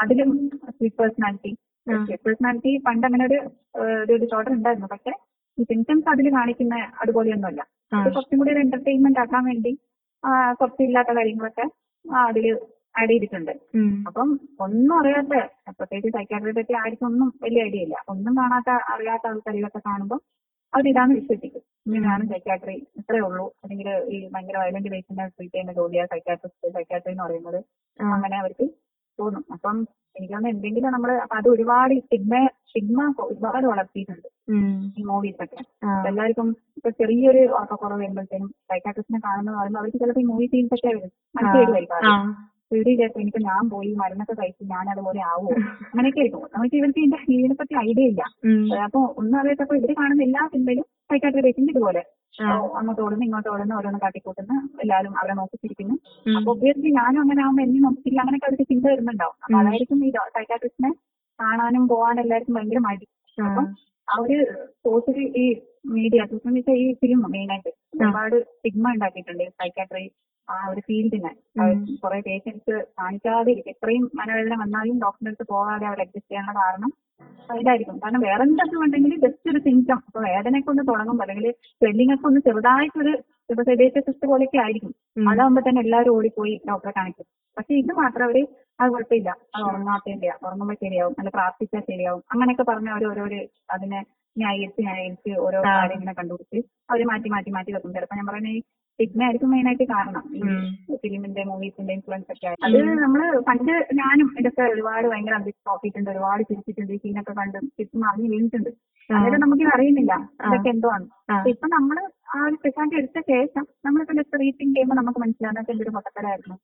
അതിലും സ്പ്ലിറ്റ് പേഴ്സണാലിറ്റി സ്പ്ലിറ്റ് പേഴ്സണാലിറ്റി പണ്ട് അങ്ങനെ ഒരു ഒരു ഡിസോർഡർ ഉണ്ടായിരുന്നു. പക്ഷെ ഈ സിംറ്റംസ് അതിൽ കാണിക്കുന്ന അതുപോലെയൊന്നുമല്ല. അത് കുറച്ചും കൂടി ഒരു എന്റർടൈൻമെന്റ് ആക്കാൻ വേണ്ടി ആ, കുറച്ച് ഇല്ലാത്ത കാര്യങ്ങളൊക്കെ ആ, അതിൽ ആഡ് ചെയ്തിട്ടുണ്ട്. അപ്പം ഒന്നും അറിയാത്ത പ്രത്യേകിച്ച് സൈക്കാട്രിയെ പറ്റി ആർക്കും ഒന്നും വലിയ ഐഡിയ ഇല്ല. ഒന്നും കാണാത്ത അറിയാത്ത ആൾക്കാരിലൊക്കെ കാണുമ്പോൾ അവരിതാണ് വിശ്വസിക്കും. ഇങ്ങനെയാണ് സൈക്കാട്രി ഇത്രേ ഉള്ളൂ. അല്ലെങ്കിൽ ഈ ഭയങ്കര വയലന്റ് പേഷ്യന്റിനെ ട്രീറ്റ് ചെയ്യുന്ന ജോലിയാണ് സൈക്കാട്രിസ്റ്റ് സൈക്കാട്രി എന്ന് പറയുന്നത്. അങ്ങനെ അവർക്ക് തോന്നും. അപ്പം എനിക്ക് തോന്നുന്നു എന്തെങ്കിലും നമ്മൾ അത് ഒരുപാട് സ്റ്റിഗ്മ സ്റ്റിഗ്മ ഒരുപാട് വളർത്തിയിട്ടുണ്ട്. ഈ മൂവീസ് ഒക്കെ. എല്ലാവർക്കും ഇപ്പൊ ചെറിയൊരു ഉറക്കക്കുറവ് വരുമ്പോഴത്തേനും സൈക്കാട്രിസ്റ്റിനെ കാണുന്ന പറയുമ്പോൾ അവർക്ക് ചിലപ്പോൾ ഈ മൂവി സീൻസ് ഒക്കെ വരും. മനസ്സിൽ വരുമായിരിക്കും പേടി കേട്ടോ എനിക്ക് ഞാൻ പോയി മരുന്നൊക്കെ കഴിച്ച് ഞാൻ അതുപോലെ ആവുമോ അങ്ങനെയൊക്കെ ആയിരിക്കും നമുക്ക് ഇവർക്ക് ഇതിന്റെ ഇതിനെ പറ്റി ഐഡിയ ഇല്ല. അപ്പൊ ഒന്നും അറിയാത്തപ്പോ ഇവർ കാണുന്ന എല്ലാ സിനിമയിലും സൈക്കാട്രി പേഷ്യന്റ് ഇതുപോലെ. അങ്ങോട്ട് ഓടുന്നു ഇങ്ങോട്ട് ഓടുന്നു ഓരോന്ന് കാട്ടിക്കൂട്ടുന്നു. എല്ലാവരും അവരെ നോക്കിച്ചിരിക്കുന്നു. ചിരിക്കുന്നു അപ്പൊ ഒബ്വിയസ്ലി ഞാനും അങ്ങനെ ആവുമ്പോ എന്നെ നോക്കിയില്ല അങ്ങനെയൊക്കെ അവർക്ക് ചിന്ത വരുന്നുണ്ടാവും. അപ്പൊ അതായിരിക്കും ഈ സൈക്കാട്രിസ്റ്റിനെ കാണാനും പോകാനും എല്ലാവർക്കും ഭയങ്കര മടി. അപ്പൊ അവർ സോഷ്യൽ ഈ മീഡിയ സോഷ്യൽ മീഡിയ ഈ ഫിലിം മെയിനായിട്ട് ഒരുപാട് സ്റ്റിഗ്മ ഉണ്ടാക്കിയിട്ടുണ്ട് സൈക്കാട്രി ആ ഒരു ഫീൽഡിന്. കുറെ പേഷ്യൻസ് കാണിക്കാതെ ഇരിക്കും. എത്രയും മനോവേദന വന്നാലും ഡോക്ടറെ അടുത്ത് പോകാതെ അവർ അഡ്ജസ്റ്റ് ചെയ്യാനുള്ള കാരണം ഇതായിരിക്കും. കാരണം വേറെ എന്തൊക്കെ ഉണ്ടെങ്കിൽ ജസ്റ്റ് ഒരു സിംറ്റം ഇപ്പൊ വേദനയൊക്കെ ഒന്ന് തുടങ്ങുമ്പോൾ അല്ലെങ്കിൽ സ്വെല്ലിംഗ് ഒക്കെ ഒന്ന് ചെറുതായിട്ടൊരു ഇപ്പൊ സിസ്റ്റ് പോലെയൊക്കെ ആയിരിക്കും. അതാകുമ്പോ തന്നെ എല്ലാവരും ഓടിപ്പോയി ഡോക്ടറെ കാണിക്കും. പക്ഷെ ഇത് മാത്രം അവർ അത് കുഴപ്പമില്ല. അത് ഉറങ്ങാത്തതിന്റെ ഉറങ്ങുമ്പോ ശരിയാവും. അല്ല പ്രാർത്ഥിച്ചാൽ ശരിയാവും. അങ്ങനെയൊക്കെ പറഞ്ഞ അവർ ഓരോരോ അതിനെ ന്യായീകരിച്ച് ന്യായീകരിച്ച് ഓരോ കാര്യങ്ങളെ കണ്ടുപിടിച്ച് അവർ മാറ്റി മാറ്റി മാറ്റി വെക്കും. ചിലപ്പോ ഞാൻ പറയുന്നത് ഈ സിഗ്മ ആയിരിക്കും മെയിൻ ആയിട്ട് കാരണം. ഫിലിമിന്റെ മൂവീസിന്റെ ഇൻഫ്ലുവൻസ് ഒക്കെ. അത് നമ്മൾ പണ്ട് ഞാനും ഇതൊക്കെ ഒരുപാട് ഭയങ്കര അന്തരീക്ഷം നോക്കിയിട്ടുണ്ട് ഒരുപാട് ചിരിച്ചിട്ടുണ്ട്. ഈ സീനൊക്കെ കണ്ട് ചുറ്റും അറിഞ്ഞു വീണിട്ടുണ്ട്. അതായത് നമുക്കിത് അറിയുന്നില്ല. ഇതൊക്കെ എന്തോ ആണ് ഇപ്പൊ നമ്മൾ ആ ഒരു സ്പെഷ്യാലിറ്റി എടുത്ത ശേഷം നമ്മളിപ്പോ ജസ്റ്റ് റീറ്റിംഗ് ചെയ്യുമ്പോൾ നമുക്ക് മനസ്സിലാകുന്ന എന്തൊരു പൊട്ടത്തരായിരുന്നു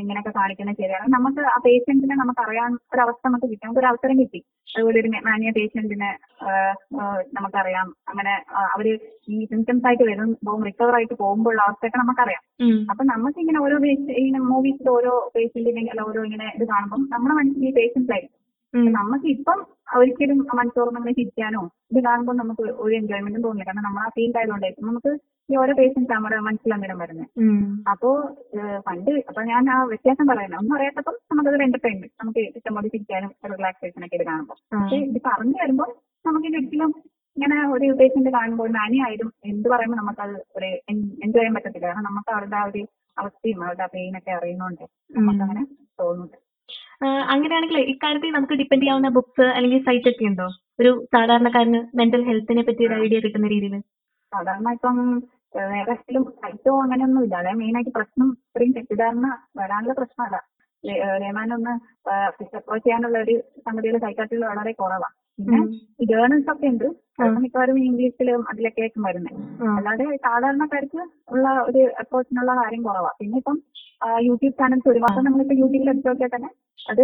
ഇങ്ങനെയൊക്കെ കാണിക്കുന്നത് ശരിയാണ്. നമുക്ക് ആ പേഷ്യന്റിനെ നമുക്ക് അറിയാൻ ഒരു അവസ്ഥ നമുക്ക് കിട്ടി. നമുക്ക് ഒരു അവസരം കിട്ടി. അതുപോലെ ഒരു മാനിയ പേഷ്യന്റിനെ നമുക്കറിയാം. അങ്ങനെ അവർ ഈ സിംറ്റംസ് ആയിട്ട് വരുമ്പോൾ റിക്കവർ ആയിട്ട് പോകുമ്പോഴുള്ള അവസ്ഥയൊക്കെ നമുക്കറിയാം. അറിയാം അപ്പൊ നമുക്ക് ഇങ്ങനെ ഓരോ ഇങ്ങനെ മൂവീസിൽ ഓരോ പേഷ്യന്റിനെ അല്ല ഓരോ ഇങ്ങനെ ഇത് കാണുമ്പോൾ നമ്മുടെ മനസ്സിൽ ഈ പേഷ്യൻസ് ആയിരിക്കും. നമുക്ക് ഇപ്പം ഒരിക്കലും മനസ്സോർന്ന് അങ്ങനെ ചിരിക്കാനോ ഇത് കാണുമ്പോൾ നമുക്ക് ഒരു എൻജോയ്മെന്റും തോന്നില്ല. കാരണം നമ്മൾ ആ ഫീൽഡ് ആയതുകൊണ്ട് നമുക്ക് ഈ ഓരോ പേഷ്യൻസ് നമ്മുടെ മനസ്സിൽ അന്നേരം വരുന്നത്. അപ്പോ പണ്ട് അപ്പൊ ഞാൻ ആ വ്യത്യാസം പറയുന്നത് ഒന്നും അറിയാത്തപ്പം നമുക്കതൊരു എന്റർടൈൻമെന്റ് നമുക്ക് ഇഷ്ടംപോലെ ചിരിക്കാനും റിലാക്സേഷൻ ഒക്കെ ഇത് കാണുമ്പോൾ. പക്ഷെ ഇത് പറഞ്ഞു വരുമ്പോൾ നമുക്ക് ഒരിക്കലും ഇങ്ങനെ ഒരു പേഷ്യന്റ് കാണുമ്പോൾ നാനി ആയാലും എന്ത് പറയുമ്പോൾ നമുക്കത് ഒരു എൻജോയ് ചെയ്യാൻ പറ്റത്തില്ല. കാരണം നമുക്ക് അവരുടെ ആ ഒരു അവസ്ഥയും അവരുടെ ആ പെയിൻ ഒക്കെ അറിയുന്നോണ്ട് നമുക്കങ്ങനെ തോന്നുന്നുണ്ട്. അങ്ങനെയാണെങ്കിൽ ഇക്കാര്യത്തിൽ നമുക്ക് ഡിപ്പെൻഡ് ചെയ്യാവുന്ന ബുക്സ് അല്ലെങ്കിൽ സൈറ്റ് ഒക്കെ ഉണ്ടോ? ഒരു സാധാരണക്കാരന് മെന്റൽ ഹെൽത്തിനെ പറ്റി ഒരു ഐഡിയ കിട്ടുന്ന രീതിയിൽ. സാധാരണ ഇപ്പം ഏഹ് ഏതെങ്കിലും സൈറ്റോ അങ്ങനെയൊന്നും ഇല്ല. അതായത് മെയിൻ ആയിട്ട് പ്രശ്നം ഇത്രയും തെറ്റിദ്ധാരണ വരാനുള്ള പ്രശ്നമല്ല ഒന്ന് അപ്രോച്ച് ചെയ്യാനുള്ള ഒരു സംഗതികൾ സൈക്കാട്രിയിൽ വളരെ കുറവാണ് പിന്നെ ജേർണൽസ് ഒക്കെ ഉണ്ട്. മിക്കവാറും ഇംഗ്ലീഷിലും അതിലൊക്കെയായിരിക്കും വരുന്നത്. അല്ലാതെ സാധാരണക്കാർക്ക് ഉള്ള ഒരു അപ്രോച്ചിനുള്ള കാര്യം കുറവാ. പിന്നെ ഇപ്പം യൂട്യൂബ് ചാനൽസ് ഒരുപാട് നമ്മളിപ്പോ യൂട്യൂബിൽ എടുത്ത് നോക്കിയാൽ തന്നെ അത്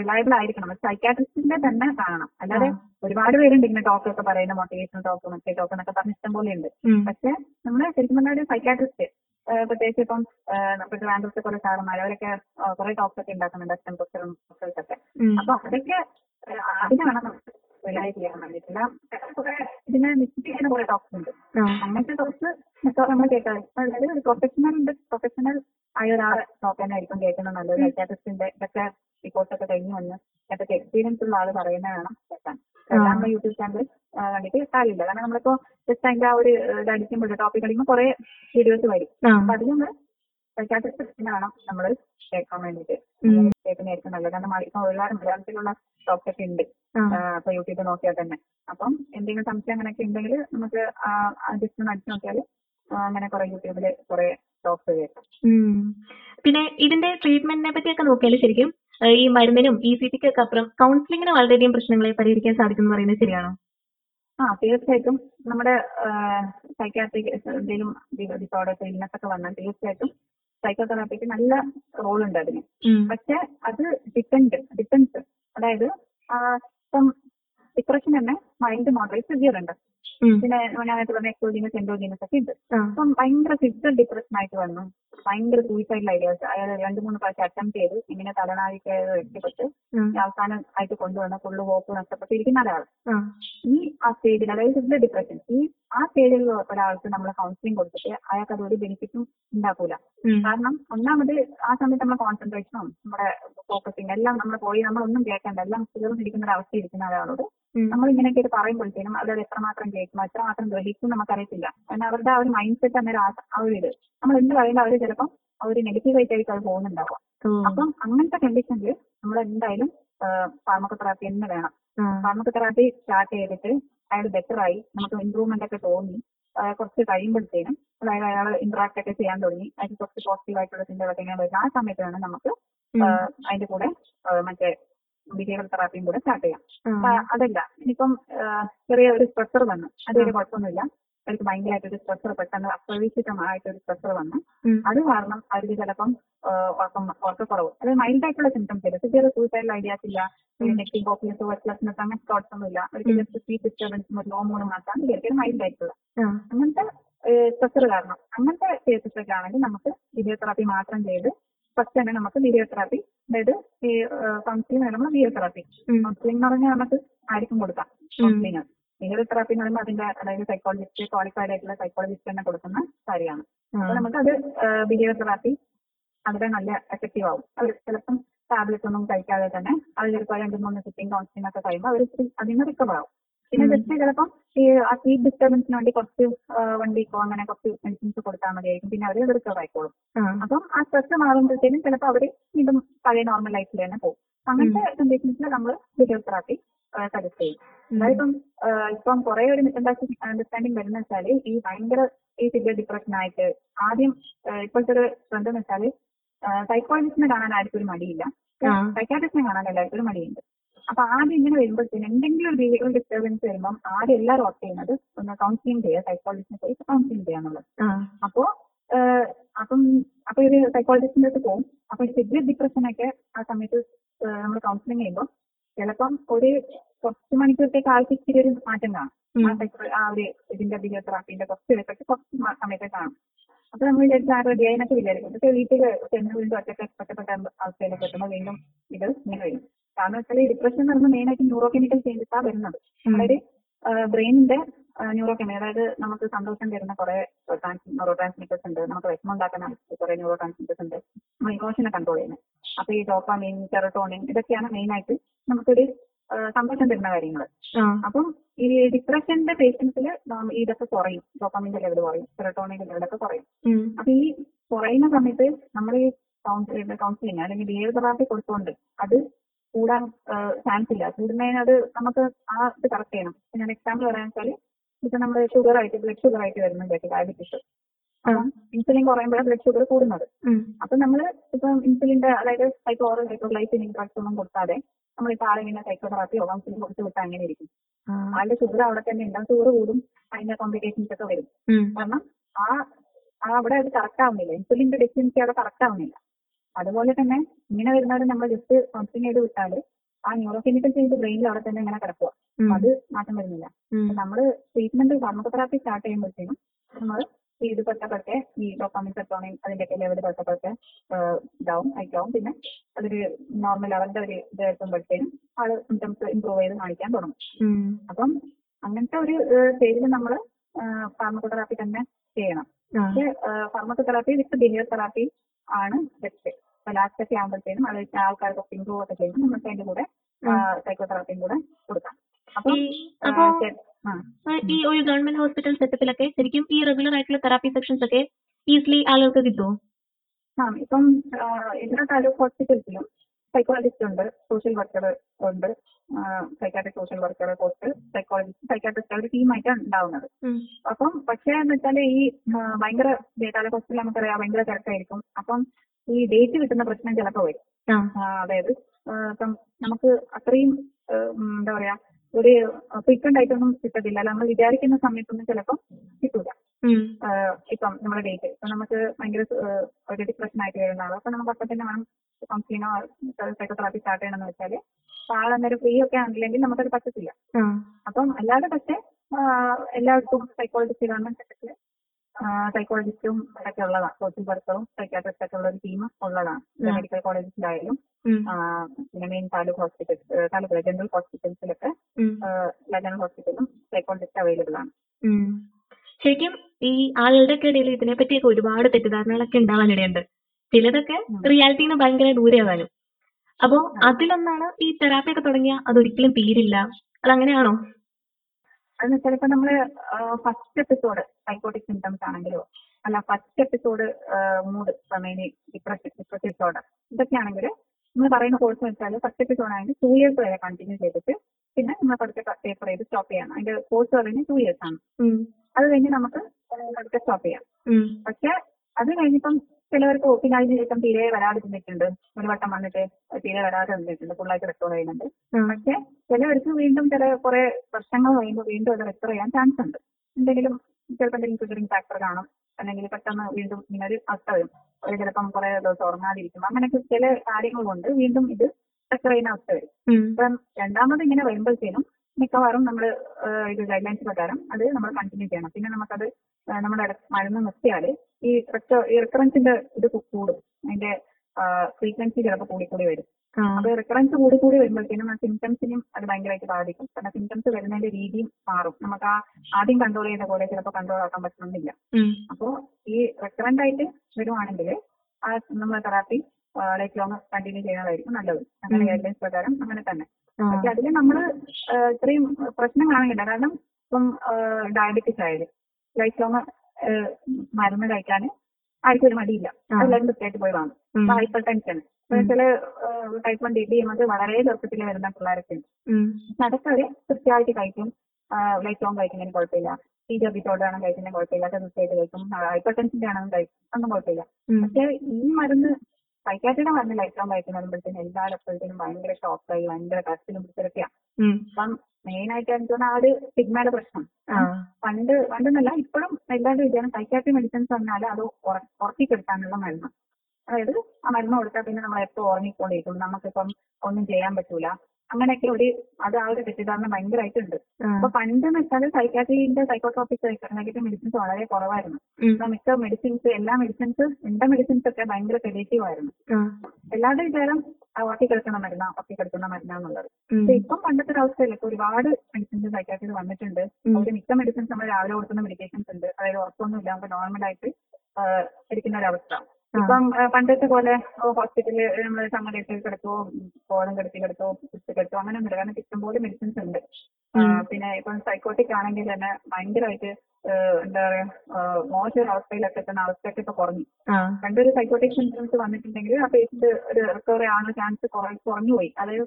റിലയബിൾ ആയിരിക്കണം. സൈക്കാട്രിസ്റ്റിന്റെ തന്നെ കാണണം. അല്ലാതെ ഒരുപാട് പേരുണ്ട് ഇങ്ങനെ ടോക്ക് ഒക്കെ പറയുന്ന മോട്ടിവേഷണൽ ടോക്ക് മറ്റേ ടോക്ക് എന്നൊക്കെ പറഞ്ഞ ഇഷ്ടം പോലെ ഉണ്ട്. പക്ഷെ നമ്മൾ ശരിക്കും പറഞ്ഞ ഒരു സൈക്കാട്രിസ്റ്റ് പ്രത്യേകിച്ച് ഇപ്പം നമ്മുടെ ട്രിവാൻഡ്രത്തെ കുറെ സാറന്മാർ അവരൊക്കെ കുറെ ടോക്സ് ഒക്കെ ഉണ്ടാക്കുന്നുണ്ട് പ്രൊഫസറും ഒക്കെ. അപ്പൊ അതൊക്കെ അതിനാണ് റിലൈ ചെയ്യാൻ വേണ്ടിയിട്ടില്ല കുറെ ഇതിനെ ചെയ്യുന്ന കുറെ ടോക്സ് ഉണ്ട്. അങ്ങനത്തെ ടോക്സ് മിക്കവാറും നമ്മൾ കേൾക്കാം അതായത് ഒരു പ്രൊഫഷണൽ ഉണ്ട്. പ്രൊഫഷണൽ ആയ ഒരാളെ ആയിരിക്കും കേൾക്കുന്നത് നല്ലത്. സൈക്കാട്രിസ്റ്റിന്റെ ഇതൊക്കെ റിപ്പോർട്ട് ഒക്കെ കഴിഞ്ഞ് വന്ന് ഇതൊക്കെ എക്സ്പീരിയൻസ് ഉള്ള ആൾ പറയുന്നത് വേണം കേൾക്കാൻ നമ്മൾ യൂട്യൂബ് ചാനൽ കണ്ടിട്ട് കാര്യമില്ല. കാരണം നമ്മളിപ്പോ ജസ്റ്റ് അതിന്റെ ആ ഒരു ഇത് അടിക്കുമ്പോൾ ടോപ്പിക് അടിക്കുമ്പോൾ കുറെ വീഡിയോസ് വരും. അപ്പൊ അതിൽ നമ്മൾ സൈക്കാട്രിസ്റ്റ് വേണം നമ്മൾ കേൾക്കാൻ വേണ്ടിട്ട്. കേൾക്കുന്നതായിരിക്കും നല്ലത്. കാരണം ഇപ്പൊ ഒരുപാട് മലയാളത്തിലുള്ള ടോക്സ് ഒക്കെ ഉണ്ട് ഇപ്പൊ യൂട്യൂബ് നോക്കിയാൽ തന്നെ. അപ്പം എന്തെങ്കിലും സംശയം അങ്ങനെയൊക്കെ ഉണ്ടെങ്കിൽ നമുക്ക് ജസ്റ്റ് അടിച്ചു നോക്കിയാൽ അങ്ങനെ കുറെ യൂട്യൂബിൽ കുറെ ടോക്സ് കേൾക്കാം. പിന്നെ ഇതിന്റെ ട്രീറ്റ്മെന്റിനെ പറ്റിയൊക്കെ നോക്കിയാൽ ശരിക്കും ഈ മരുന്നിനും ഇ സി ടിക്കൊക്കെ അപ്പുറം കൗൺസിലിങ്ങിന് വളരെയധികം പ്രശ്നങ്ങളെ പരിഹരിക്കാൻ സാധിക്കും എന്ന് പറയുന്നത് ശരിയാണോ? ആ തീർച്ചയായിട്ടും നമ്മുടെ സൈക്കാട്രിക് എന്തെങ്കിലും ഡിസോർഡേഴ്സ് ഇല്ലെന്നൊക്കെ ഒക്കെ വന്നാൽ തീർച്ചയായിട്ടും സൈക്കോതെറാപ്പിക്ക് നല്ല റോൾ ഉണ്ട് അതിന്. പക്ഷെ അത് ഡിപ്പെൻഡ് ഡിപ്പെൻസ് അതായത് ഇപ്പം ഡിപ്രഷൻ തന്നെ മൈൻഡ് മോഡറേറ്റ് സിവിയർ ഉണ്ട്. പിന്നെ ഞാൻ നേരത്തെ പറഞ്ഞ എക്സോജീനസ് എൻഡോജീനസ് ഒക്കെ ഉണ്ട്. അപ്പം ഭയങ്കര സിവിയർ ഡിപ്രഷൻ ആയിട്ട് വന്നു. ഭയങ്കര സൂയിസൈഡൽ ഐഡിയാസ് അയാൾ രണ്ട് മൂന്ന് പ്രാവശ്യം അറ്റംപ്റ്റ് ചെയ്ത് ഇങ്ങനെ തലനാരിക്ക് രക്ഷപ്പെട്ട് ഉം. അവസാനം ആയിട്ട് കൊണ്ടുവന്ന ഫുള്ള് ഹോപ്പ് നഷ്ടപ്പെട്ട് ഇരിക്കുന്ന ഒരാൾ ഈ ആ സ്റ്റേജിൽ അതായത് സിവിയർ ഡിപ്രഷൻ ഈ ആ സ്റ്റേജിൽ ഒരാൾക്ക് നമ്മൾ കൗൺസിലിംഗ് കൊടുത്തിട്ട് അയാൾക്ക് അതൊരു ബെനിഫിറ്റും ഉണ്ടാക്കൂല. കാരണം ഒന്നാമത് ആ സമയത്ത് നമ്മുടെ കോൺസെൻട്രേഷനും നമ്മുടെ ഫോക്കസിങ് എല്ലാം നമ്മൾ പോയി നമ്മളൊന്നും കേൾക്കണ്ട. എല്ലാം ചേർന്നിരിക്കുന്ന ഒരു അവസ്ഥ ഇരിക്കുന്ന ഒരാളോട് നമ്മൾ ഇങ്ങനെയൊക്കെ ഇത് പറയുമ്പോഴത്തേനും അത് എത്രമാത്രം കേൾക്കും എത്രമാത്രം ഗ്രഹിക്കും നമുക്കറിയത്തില്ല. കാരണം അവരുടെ ആ ഒരു മൈൻഡ് സെറ്റ് അന്നേരം ആ- ഒരു ഇത്. നമ്മൾ എന്ത് പറയുമ്പോൾ അവർ ചിലപ്പം അവർ നെഗറ്റീവ് ആയിട്ടായിരിക്കും അത് പോകുന്നുണ്ടാവുക. അപ്പം അങ്ങനത്തെ കണ്ടീഷനിൽ നമ്മൾ എന്തായാലും ഫാർമക്കോതെറാപ്പി തന്നെ വേണം. ഫാർമക്കോതെറാപ്പി സ്റ്റാർട്ട് ചെയ്തിട്ട് അയാൾ ബെറ്റർ ആയി നമുക്ക് ഇമ്പ്രൂവ്മെന്റ് ഒക്കെ തോന്നി. കുറച്ച് കഴിയുമ്പോഴത്തേനും അതായത് അയാൾ ഇന്ററാക്ട് ഒക്കെ ചെയ്യാൻ തുടങ്ങി. അതിന് കുറച്ച് പോസിറ്റീവ് ആയിട്ടുള്ള ചിന്തകളൊക്കെ ഇങ്ങനെ വരുന്നത് ആ സമയത്താണ് നമുക്ക്. അതിന്റെ കൂടെ മറ്റേ ബിഹേവിയർ തെറാപ്പിയും കൂടെ സ്റ്റാർട്ട് ചെയ്യാം. അതല്ല ഇനിയിപ്പം ചെറിയ ഒരു സ്ട്രെസർ വന്നു. അതൊരു കുഴപ്പമൊന്നുമില്ല. അവർക്ക് ഭയങ്കരമായിട്ടൊരു സ്ട്രെച്ചർ പെട്ടെന്ന് അപ്രതീക്ഷിതമായിട്ടൊരു സ്ട്രെച്ചർ വന്നു. അത് കാരണം അവർക്ക് ചിലപ്പം ഉറക്കം ഉറക്കക്കുറവ്. അതായത് മൈൽഡ് ആയിട്ടുള്ള സിംറ്റംസ് ഇല്ല. സിവിയർ സൂസൈഡൽ ഐഡിയാസ് ഇല്ല. നെക്കിംഗ് ഓഫീസ് വർക്ക്ലെസ്നെസ് അങ്ങനെ തോട്ട്സ് ഒന്നും ഇല്ല. അവർക്ക് ജസ്റ്റ് സ്പീച്ച് ഡിസ്റ്റർബൻസും ഒരു ലോ മൂന്ന് മാത്രമാണ് ഇവർക്ക് മൈൽഡ് ആയിട്ടുള്ള. അങ്ങനത്തെ സ്ട്രെച്ചർ കാരണം. അങ്ങനത്തെ കേസസ് ഒക്കെ ആണെങ്കിൽ നമുക്ക് ഫിസിയോതെറാപ്പി മാത്രം ചെയ്ത് ഫസ്റ്റ് തന്നെ നമുക്ക് ഫിസിയോതെറാപ്പി അതായത് ഈ കൗൺസിലിംഗ് നമ്മൾ ഫിസിയോതെറാപ്പി. കൗൺസിലിംഗ് എന്ന് പറഞ്ഞാൽ നമുക്ക് ആർക്കും കൊടുക്കാം. കൗൺസിലിംഗ് ഫിസിയോതെറാപ്പി എന്ന് പറയുമ്പോൾ അതിന്റെ അതായത് സൈക്കോളജിസ്റ്റ് ക്വാളിഫൈഡ് ആയിട്ടുള്ള സൈക്കോളജിസ്റ്റ് തന്നെ കൊടുക്കുന്ന കാര്യമാണ്. അപ്പൊ നമുക്ക് നമുക്കത് ബിഹേവിയർ തെറാപ്പി അവിടെ നല്ല എഫക്റ്റീവ് ആവും. അവർ ചിലപ്പം ടാബ്ലറ്റ് ഒന്നും കഴിക്കാതെ തന്നെ അവർ ചിലപ്പോൾ രണ്ട് മൂന്ന് സിറ്റിംഗ് കൗൺസിലിംഗ് ഒക്കെ കഴിയുമ്പോൾ അവർ അതിന് റിക്കവർ ആവും. പിന്നെ. ജസ്റ്റ് ചിലപ്പം ഈ ആ സ്ലീപ്പ് ഡിസ്റ്റർബൻസിന് വേണ്ടി കുറച്ച് വൺ വീക്കോ അങ്ങനെ കുറച്ച് മെഡിസിൻസ് കൊടുത്താൽ മതിയായിരിക്കും. പിന്നെ അവർ റിക്കവർ ആയിക്കോളും. അപ്പോൾ അപ്പം ആ സ്ട്രെസ് മാറുമ്പോഴത്തേക്കും ചിലപ്പോൾ അവർ വീണ്ടും പഴയ നോർമൽ ലൈഫിൽ തന്നെ പോകും. അങ്ങനത്തെ കണ്ടീഷൻസിൽ നമ്മൾ ബിഹേവിയർ ചെയ്യും അതായത് ഇപ്പം കുറെ ഒരു മിസ്അണ്ടർസ്റ്റാൻഡിങ് അണ്ടർസ്റ്റാൻഡിങ് വരുന്ന വെച്ചാൽ ഈ ഭയങ്കര ഈ സിവിയർ ഡിപ്രഷൻ ആയിട്ട് ആദ്യം ഇപ്പോഴത്തെ ഒരു ട്രെൻഡ് എന്ന് വെച്ചാൽ സൈക്കോളജിസ്റ്റിനെ കാണാൻ ആർക്കും ഒരു മടിയില്ല. സൈക്കാട്രിസ്റ്റിനെ കാണാൻ എല്ലാവർക്കും ഒരു മടിയുണ്ട്. അപ്പൊ ആദ്യം ഇങ്ങനെ വരുമ്പോഴത്തേനും എന്തെങ്കിലും ഒരു ബിഹേവിയർ ഡിസ്റ്റർബൻസ് വരുമ്പോൾ ആദ്യം എല്ലാവരും ഓപ്റ്റ് ചെയ്യുന്നത് ഒന്ന് കൗൺസിലിംഗ് ചെയ്യുക സൈക്കോളജിസ്റ്റിനെ പോയി കൗൺസിലിംഗ് ചെയ്യാന്നുള്ളത്. അപ്പോ ഏഹ്, അപ്പം അപ്പൊ ഒരു സൈക്കോളജിസ്റ്റിന്റെ അടുത്ത് പോകും അപ്പൊ സിവിയർ ഡിപ്രഷൻ ഒക്കെ ആ സമയത്ത് നമ്മൾ കൗൺസിലിംഗ് ചെയ്യുമ്പോൾ ചിലപ്പം ഒരു കുറച്ച് മണിക്കൂറത്തേക്ക് ആൾക്ക് ഇച്ചിരി ഒരു മാറ്റം കാണും. ആ psycho- ആ ഒരു ഇതിന്റെ ബിഹേവിയർ തെറാപ്പിന്റെ കുറച്ച് ഇടയ്ക്കൊക്കെ കുറച്ച് സമയത്തെ കാണും. അപ്പൊ നമ്മൾ വിചാരിച്ച ആ റെഡി ആയെന്നൊക്കെ വിചാരിക്കും. പക്ഷെ വീട്ടിൽ ചെന്ന് വീണ്ടും ഒറ്റയ്ക്ക് ഒറ്റപ്പെട്ട അവസ്ഥയിലേക്ക് എത്തുമ്പോൾ വീണ്ടും ഇത് ഇങ്ങനെ വരും. കാരണം വെച്ചാൽ ഈ ഡിപ്രഷൻ എന്ന് പറയുന്നത് മെയിൻ ആയിട്ട് ന്യൂറോ കെമിക്കൽ ചേഞ്ചസാണ് വരുന്നത്. ഉം. അതായത് ബ്രെയിനിന്റെ ന്യൂറോ കെമിക്കൽ അതായത് നമുക്ക് സന്തോഷം തരുന്ന കുറെ ന്യൂറോ ട്രാൻസ്മിറ്റേഴ്സ് ഉണ്ട്. നമുക്ക് വിഷമം ഉണ്ടാക്കുന്ന കുറെ ന്യൂറോ ട്രാൻസ്മിറ്റേഴ്സ് ഉണ്ട്. നമ്മൾ ഇമോഷനെ കൺട്രോൾ ചെയ്യുന്നത്. അപ്പൊ ഈ ഡോപ്പാമിൻ സെറട്ടോണിൻ ഇതൊക്കെയാണ് മെയിൻ ആയിട്ട് നമുക്കൊരു സന്തോഷം തരുന്ന കാര്യങ്ങൾ. അപ്പം ഈ ഡിപ്രഷന്റെ പേഷ്യൻസിൽ ഇതൊക്കെ കുറയും. ഡോപ്പാമിന്റെ ലെവൽ കുറയും. സെറട്ടോണിന്റെ ലെവലൊക്കെ കുറയും. അപ്പൊ ഈ കുറയുന്ന സമയത്ത് നമ്മൾ ഈ കൗൺസിലിംഗ് അല്ലെങ്കിൽ ബിഹേവിയർ തെറാപ്പി കൊടുത്തുകൊണ്ട് അത് കൂടാൻ ചാൻസ് ഇല്ല. കൂടുന്നതിന് അത് നമുക്ക് ആ ഇത് കറക്റ്റ് ചെയ്യണം. ഞാൻ എക്സാമ്പിൾ പറയാന്ന് വെച്ചാൽ ഇപ്പൊ നമ്മൾ ഷുഗർ ആയിട്ട് ബ്ലഡ് ഷുഗർ ആയിട്ട് വരുന്നുണ്ട് ഡയബറ്റീസ് ഇൻസുലിൻ കുറയുമ്പോഴാണ് ബ്ലഡ് ഷുഗർ കൂടുന്നത്. അപ്പൊ നമ്മൾ ഇപ്പം ഇൻസുലിന്റെ അതായത് ഹൈപ്പോ ഗ്ലൈസിനിക് ഡ്രഗ്സ് ഒന്നും കൊടുക്കാതെ നമ്മളിപ്പോൾ ആളിങ്ങനെ സൈക്കോതെറാപ്പിയോ കൗൺസിലിംഗ് കൊടുത്തു വിട്ടാൽ അങ്ങനെ ഇരിക്കും. ആളുടെ ഷുഗർ അവിടെ തന്നെ ഉണ്ടാവും ഷുഗർ കൂടും അതിന്റെ കോംപ്ലിക്കേഷൻസ് ഒക്കെ വരും. കാരണം ആ ആ അവിടെ അത് കറക്റ്റ് ആവുന്നില്ല. ഇൻസുലിന്റെ ഡെഫിഷ്യൻസി അവിടെ കറക്റ്റ് ആവുന്നില്ല. അതുപോലെ തന്നെ ഇങ്ങനെ വരുന്നവരെ നമ്മൾ ജസ്റ്റ് കൗൺസിലിംഗ് ചെയ്ത് വിട്ടാൽ ആ ന്യൂറോ കെമിക്കൽ ചേഞ്ച് ബ്രെയിനിൽ അവിടെ തന്നെ ഇങ്ങനെ കിടക്കുക അത് മാറ്റം വരുന്നില്ല. നമ്മൾ ട്രീറ്റ്മെന്റ് ഫാർമക്കോതെറാപ്പി സ്റ്റാർട്ട് ചെയ്യുമ്പോഴത്തേനും നമ്മൾ ഇത് തൊട്ടൊക്കെ ഈ ഡോപ്പാമിൻ സെറ്റോണിൻ അതിന്റെയൊക്കെ ലെവൽ തൊട്ടൊക്കെ ഡൗൺ ഹൈറ്റാവും പിന്നെ അതൊരു നോർമൽ ലെവലിന്റെ ഒരു ഇത് എത്തുമ്പോഴത്തേനും ആൾ സിംറ്റംസ് ഇമ്പ്രൂവ് ചെയ്ത് കാണിക്കാൻ തുടങ്ങും. അപ്പം അങ്ങനത്തെ ഒരു സ്റ്റേജിൽ നമ്മൾ ഫാർമക്കോതെറാപ്പി തന്നെ ചെയ്യണം. പക്ഷേ ഫാർമക്കോതെറാപ്പി വിത്ത് ബിഹേവിയർ തെറാപ്പി ആണ് ബെസ്റ്റ് അപ്പൊ ലാസ്റ്റ് ഒക്കെ ആകുമ്പോഴത്തേനും അത് ആൾക്കാർക്കൊക്കെ ഇമ്പ്രൂവ് ഒക്കെ ചെയ്യുമ്പോൾ നമുക്ക് അതിന്റെ കൂടെ സൈക്കോതെറാപ്പിയും കൂടെ കൊടുക്കാം. അപ്പം ഈ ഒരു ഗവൺമെന്റ് ഹോസ്പിറ്റൽ സെറ്റപ്പിലൊക്കെ ശരിക്കും ഈ റെഗുലർ ആയിട്ടുള്ള തെറാപ്പി സെക്ഷൻസ് ഒക്കെ ഈസിലി ആളുകൾക്ക് കിട്ടുമോ ആ ഇപ്പം എല്ലാ താലൂക്ക് ഹോസ്പിറ്റൽസിലും സൈക്കോളജിസ്റ്റ് ഉണ്ട് സോഷ്യൽ വർക്കർ ഉണ്ട് psychiatric social worker post psychologist psychiatrist ഒരു ടീമായിട്ടാണ് ഉണ്ടാവുന്നത്. അപ്പം പക്ഷേ എന്ന് വെച്ചാൽ ഈ ഭയങ്കര താലൂക്ക് ഹോസ്പിറ്റൽ നമുക്കറിയാം ഭയങ്കര തിരക്കായിരിക്കും. അപ്പം ഈ ഡേറ്റ് കിട്ടുന്ന പ്രശ്നം ചിലപ്പോൾ വരും. അതായത് അപ്പം ഇപ്പം നമുക്ക് അത്രയും എന്താ പറയാ ഒരു ഫ്രീക്വന്റ് ആയിട്ടൊന്നും കിട്ടത്തില്ല. അല്ല നമ്മൾ വിചാരിക്കുന്ന സമയത്തൊന്നും ചിലപ്പം കിട്ടൂല. ഇപ്പം നമ്മുടെ ഡേറ്റ് ഇപ്പൊ നമുക്ക് ഭയങ്കര ഒരു ഡിപ്രഷൻ ആയിട്ട് വരുന്ന ആളോ. അപ്പൊ നമുക്ക് അപ്പൊ തന്നെ വേണം കൗൺസിലിനോ സൈക്കോതെറാപ്പി സ്റ്റാർട്ട് ചെയ്യണമെന്ന് വെച്ചാൽ അപ്പൊ ആൾ അന്നേരം ഫ്രീ ഒക്കെ ആണെന്നില്ലെങ്കിൽ നമുക്കത് പറ്റത്തില്ല. അപ്പം അല്ലാതെ പക്ഷെ എല്ലായിടത്തും സൈക്കോളജിസ്റ്റ് ഗവൺമെന്റ് സെക്ടറിൽ സൈക്കോളജിസ്റ്റും ഒക്കെ ഉള്ളതാണ് സോഷ്യൽ വർക്കറും സൈക്കാട്രിസ്റ്റ് ഒക്കെ ഉള്ള ഒരു ടീം ഉള്ളതാണ്. മെഡിക്കൽ കോളേജിലായാലും. പിന്നെ main taluk hospital taluk general ഹോസ്പിറ്റൽസിലൊക്കെ. General ഹോസ്പിറ്റലും സൈക്കോളജിസ്റ്റ് അവൈലബിൾ ആണ്. ശരിക്കും ഈ ആളുകളുടെ ഇടയിൽ ഇതിനെപ്പറ്റിയൊക്കെ ഒരുപാട് തെറ്റിദ്ധാരണകളൊക്കെ ഉണ്ടാവാനിടയുണ്ട്. ചിലതൊക്കെ റിയാലിറ്റിയിൽ റിയാലിറ്റിന്ന് ഭയങ്കര ദൂരെയാവാനും അപ്പോ അതിലൊന്നാണ് ഈ തെറാപ്പി ഒക്കെ തുടങ്ങിയ അതൊരിക്കലും തീരില്ല. അതങ്ങനെയാണോ? അതെന്ന് വെച്ചാൽ ഇപ്പൊ നമ്മൾ ഫസ്റ്റ് എപ്പിസോഡ് സൈക്കോട്ടിക് സിംറ്റംസ് ആണെങ്കിലോ അല്ല ഫസ്റ്റ് എപ്പിസോഡ് മൂഡ് സമയനി ഡിപ്രഷൻ ഡിപ്രഷൻ ഡിസോർഡർ ഇതൊക്കെയാണെങ്കിൽ നമ്മൾ പറയുന്ന കോഴ്സ് വെച്ചാൽ ഫസ്റ്റ് എപ്പിസോഡ് ആണെങ്കിൽ ടു ഇയേഴ്സ് വരെ കണ്ടിന്യൂ ചെയ്തിട്ട് പിന്നെ നമ്മൾ പഠിച്ച പേപ്പർ ചെയ്ത് സ്റ്റോപ്പ് ചെയ്യണം അതിന്റെ കോഴ്സ് പറയുന്നത് ടു ഇയേഴ്സ് ആണ്. അത് കഴിഞ്ഞ് നമുക്ക് പഠിച്ച സ്റ്റോപ്പ് ചെയ്യാം. പക്ഷെ അത് കഴിഞ്ഞിപ്പം ചിലവർക്ക് ഒപ്പിനായി ശേഷം തീരെ വരാതെ നിന്നിട്ടുണ്ട്. ഒരു വട്ടം വന്നിട്ട് തീരെ വരാതെ നിന്നിട്ടുണ്ട്. ഫുള്ളായിട്ട് റെക്കോർഡ് ചെയ്യുന്നുണ്ട്. പക്ഷെ ചിലവർക്ക് വീണ്ടും ചില കുറെ പ്രശ്നങ്ങൾ കഴിയുമ്പോൾ വീണ്ടും അത് റെക്കോർ ചെയ്യാൻ ചാൻസ് ഉണ്ട്. എന്തെങ്കിലും ചിലപ്പോൾ എന്തെങ്കിലും ട്രിഗറിങ് ഫാക്ടർ കാണും. അല്ലെങ്കിൽ പെട്ടെന്ന് വീണ്ടും ഇങ്ങനെ ഒരു അവസ്ഥ വരും. ഒരു ചിലപ്പം കുറെ ദിവസം ഉറങ്ങാതിരിക്കും അങ്ങനെയൊക്കെ ചില കാര്യങ്ങൾ കൊണ്ട് വീണ്ടും ഇത് റെക്കോർ ചെയ്യുന്ന അവസ്ഥ വരും. അപ്പം ഇപ്പം രണ്ടാമത് ഇങ്ങനെ വരുമ്പോഴത്തേനും മിക്കവാറും നമ്മൾ ഇത് ഗൈഡ് ലൈൻസ് പ്രകാരം അത് നമ്മൾ കണ്ടിന്യൂ ചെയ്യണം. പിന്നെ നമുക്കത് നമ്മുടെ മരുന്ന് നിർത്തിയാൽ ഈ recur- ഈ റിക്കറൻസിന്റെ ഇത് കൂടും. അതിന്റെ ഫ്രീക്വൻസി ചിലപ്പോൾ കൂടി കൂടി വരും. അത് റിക്കറൻസ് കൂടി കൂടി വരുമ്പോഴത്തേനും സിംറ്റംസിനും അത് ഭയങ്കരമായിട്ട് ബാധിക്കും. കാരണം സിംറ്റംസ് വരുന്നതിന്റെ രീതിയും മാറും. നമുക്ക് ആ ആദ്യം കൺട്രോൾ ചെയ്യുന്ന പോലെ ചിലപ്പോൾ കൺട്രോൾ ആക്കാൻ പറ്റണമെന്നില്ല. അപ്പോൾ ഈ റിക്കറന്റ് ആയിട്ട് വരുവാണെങ്കിൽ ആ നമ്മൾ തെറാപ്പി ലൈഫ് ലോങ് കണ്ടിന്യൂ ചെയ്യുന്നതായിരിക്കും നല്ലത്. അങ്ങനെ. ഗൈഡ് ലൈൻസ് പ്രകാരം അങ്ങനെ തന്നെ. പക്ഷെ അതിൽ നമ്മൾ ഇത്രയും പ്രശ്നം കാണുന്നില്ല കാരണം ഇപ്പം ഡയബറ്റിസ് ആയാലും ലൈഫ് ലോങ് മരുന്ന് കഴിക്കാൻ ആർക്കും ഒരു മടിയില്ല. എല്ലാവരും കൃത്യമായിട്ട് പോയി വാങ്ങും. Hypertension. ചില ടൈപ്പ് വൺ ഡി ഡി അത് വളരെ ചെറുപ്പത്തിൽ വരുന്ന പിള്ളേരൊക്കെ ഉണ്ട്. അതൊക്കെ അവർ കൃത്യമായിട്ട് കഴിക്കും. ലൈഫ് ലോങ് കഴിക്കുന്നതിന് കുഴപ്പമില്ല. ഈ ആണ് കഴിക്കുന്നതിന് കുഴപ്പമില്ല. കൃത്യമായിട്ട് കഴിക്കും. ഹൈപ്പർ ടെൻഷന്റെ ആണെന്നും കഴിക്കും. ഒന്നും കുഴപ്പമില്ല. പക്ഷെ ഈ മരുന്ന് സൈക്കാട്രിയുടെ മരുന്ന് ലൈഫ് ലോങ് കഴിക്കുന്നതിനും എല്ലാവരും എപ്പോഴത്തേനും ഭയങ്കര ഷോക്കായി ഭയങ്കര കരച്ചിലും പിടിച്ചിലൊക്കെയാണ് അപ്പം മെയിൻ ആയിട്ട് എനിക്ക് തോന്നുന്ന ആ ഒരു സ്റ്റിഗ്മയുടെ പ്രശ്നം. പണ്ട് പണ്ടെന്നല്ല ഇപ്പോഴും എല്ലാവരും വിചാരം സൈക്കാട്രി മെഡിസിൻസ് പറഞ്ഞാൽ അത് ഉറ- ഉറക്കിക്കെടുത്താനുള്ള മരുന്ന്. അതായത് ആ മരുന്ന് കൊടുത്താൽ പിന്നെ നമ്മൾ എപ്പോ ഉറങ്ങിക്കൊണ്ടിരിക്കും നമുക്കിപ്പം ഒന്നും ചെയ്യാൻ പറ്റൂല. അങ്ങനെയൊക്കെ ഒരു അത് ആ ഒരു തെറ്റിദ്ധാരണ ഭയങ്കരമായിട്ടുണ്ട്. അപ്പൊ പണ്ട് എന്ന് വെച്ചാൽ സൈക്കാട്രിന്റെ സൈക്കോട്രോപിക് നെഗറ്റീവ് മെഡിസിൻസ് വളരെ കുറവായിരുന്നു. മിക്ക മെഡിസിൻസ് എല്ലാ മെഡിസിൻസ് എന്റെ മെഡിസിൻസ് ഒക്കെ ഭയങ്കര സെഡേറ്റീവ് ആയിരുന്നു. എല്ലാവരുടെ വിചാരം ഒട്ടി കിടക്കുന്ന മരുന്നാ കിടക്കുന്ന മരുന്നാന്നുള്ളത് എന്നുള്ളത്. പക്ഷെ ഇപ്പം പണ്ടത്തെ ഒരു അവസ്ഥയില്ല ഇപ്പൊ ഒരുപാട് മെഡിസിൻസ് സൈക്കാട്രിയിൽ വന്നിട്ടുണ്ട്. അവർ അതിൽ മിക്ക മെഡിസിൻസ് നമ്മൾ രാവിലെ കൊടുക്കുന്ന മെഡിക്കേഷൻസ് ഉണ്ട്. അതായത് ഉറപ്പൊന്നുമില്ല നമുക്ക് നോർമൽ ആയിട്ട് ഇരിക്കുന്ന ഒരു അവസ്ഥ ഇപ്പം പണ്ടത്തെ പോലെ ഹോസ്പിറ്റലിൽ നമ്മൾ സമരത്തിൽ കിടത്തോ കോളം കിടത്തി കിടത്തോ കുത്തി കിടത്തോ അങ്ങനെ ഒന്നുമില്ല കാരണം ഇഷ്ടംപോലെ മെഡിസിൻസ് ഉണ്ട്. പിന്നെ ഇപ്പം സൈക്കോട്ടിക് ആണെങ്കിൽ തന്നെ ഭയങ്കരമായിട്ട് എന്താ പറയാ മോശം ഒരു അവസ്ഥയിലൊക്കെ എത്തുന്ന അവസ്ഥയൊക്കെ ഇപ്പൊ കുറഞ്ഞു. പണ്ടൊരു സൈക്കോട്ടിക് സിംറ്റംസ് വന്നിട്ടുണ്ടെങ്കിൽ ആ പേഷ്യന്റ് ഒരു റിക്കവറി ആവുന്ന ചാൻസ് കുറഞ്ഞു പോയി. അതായത്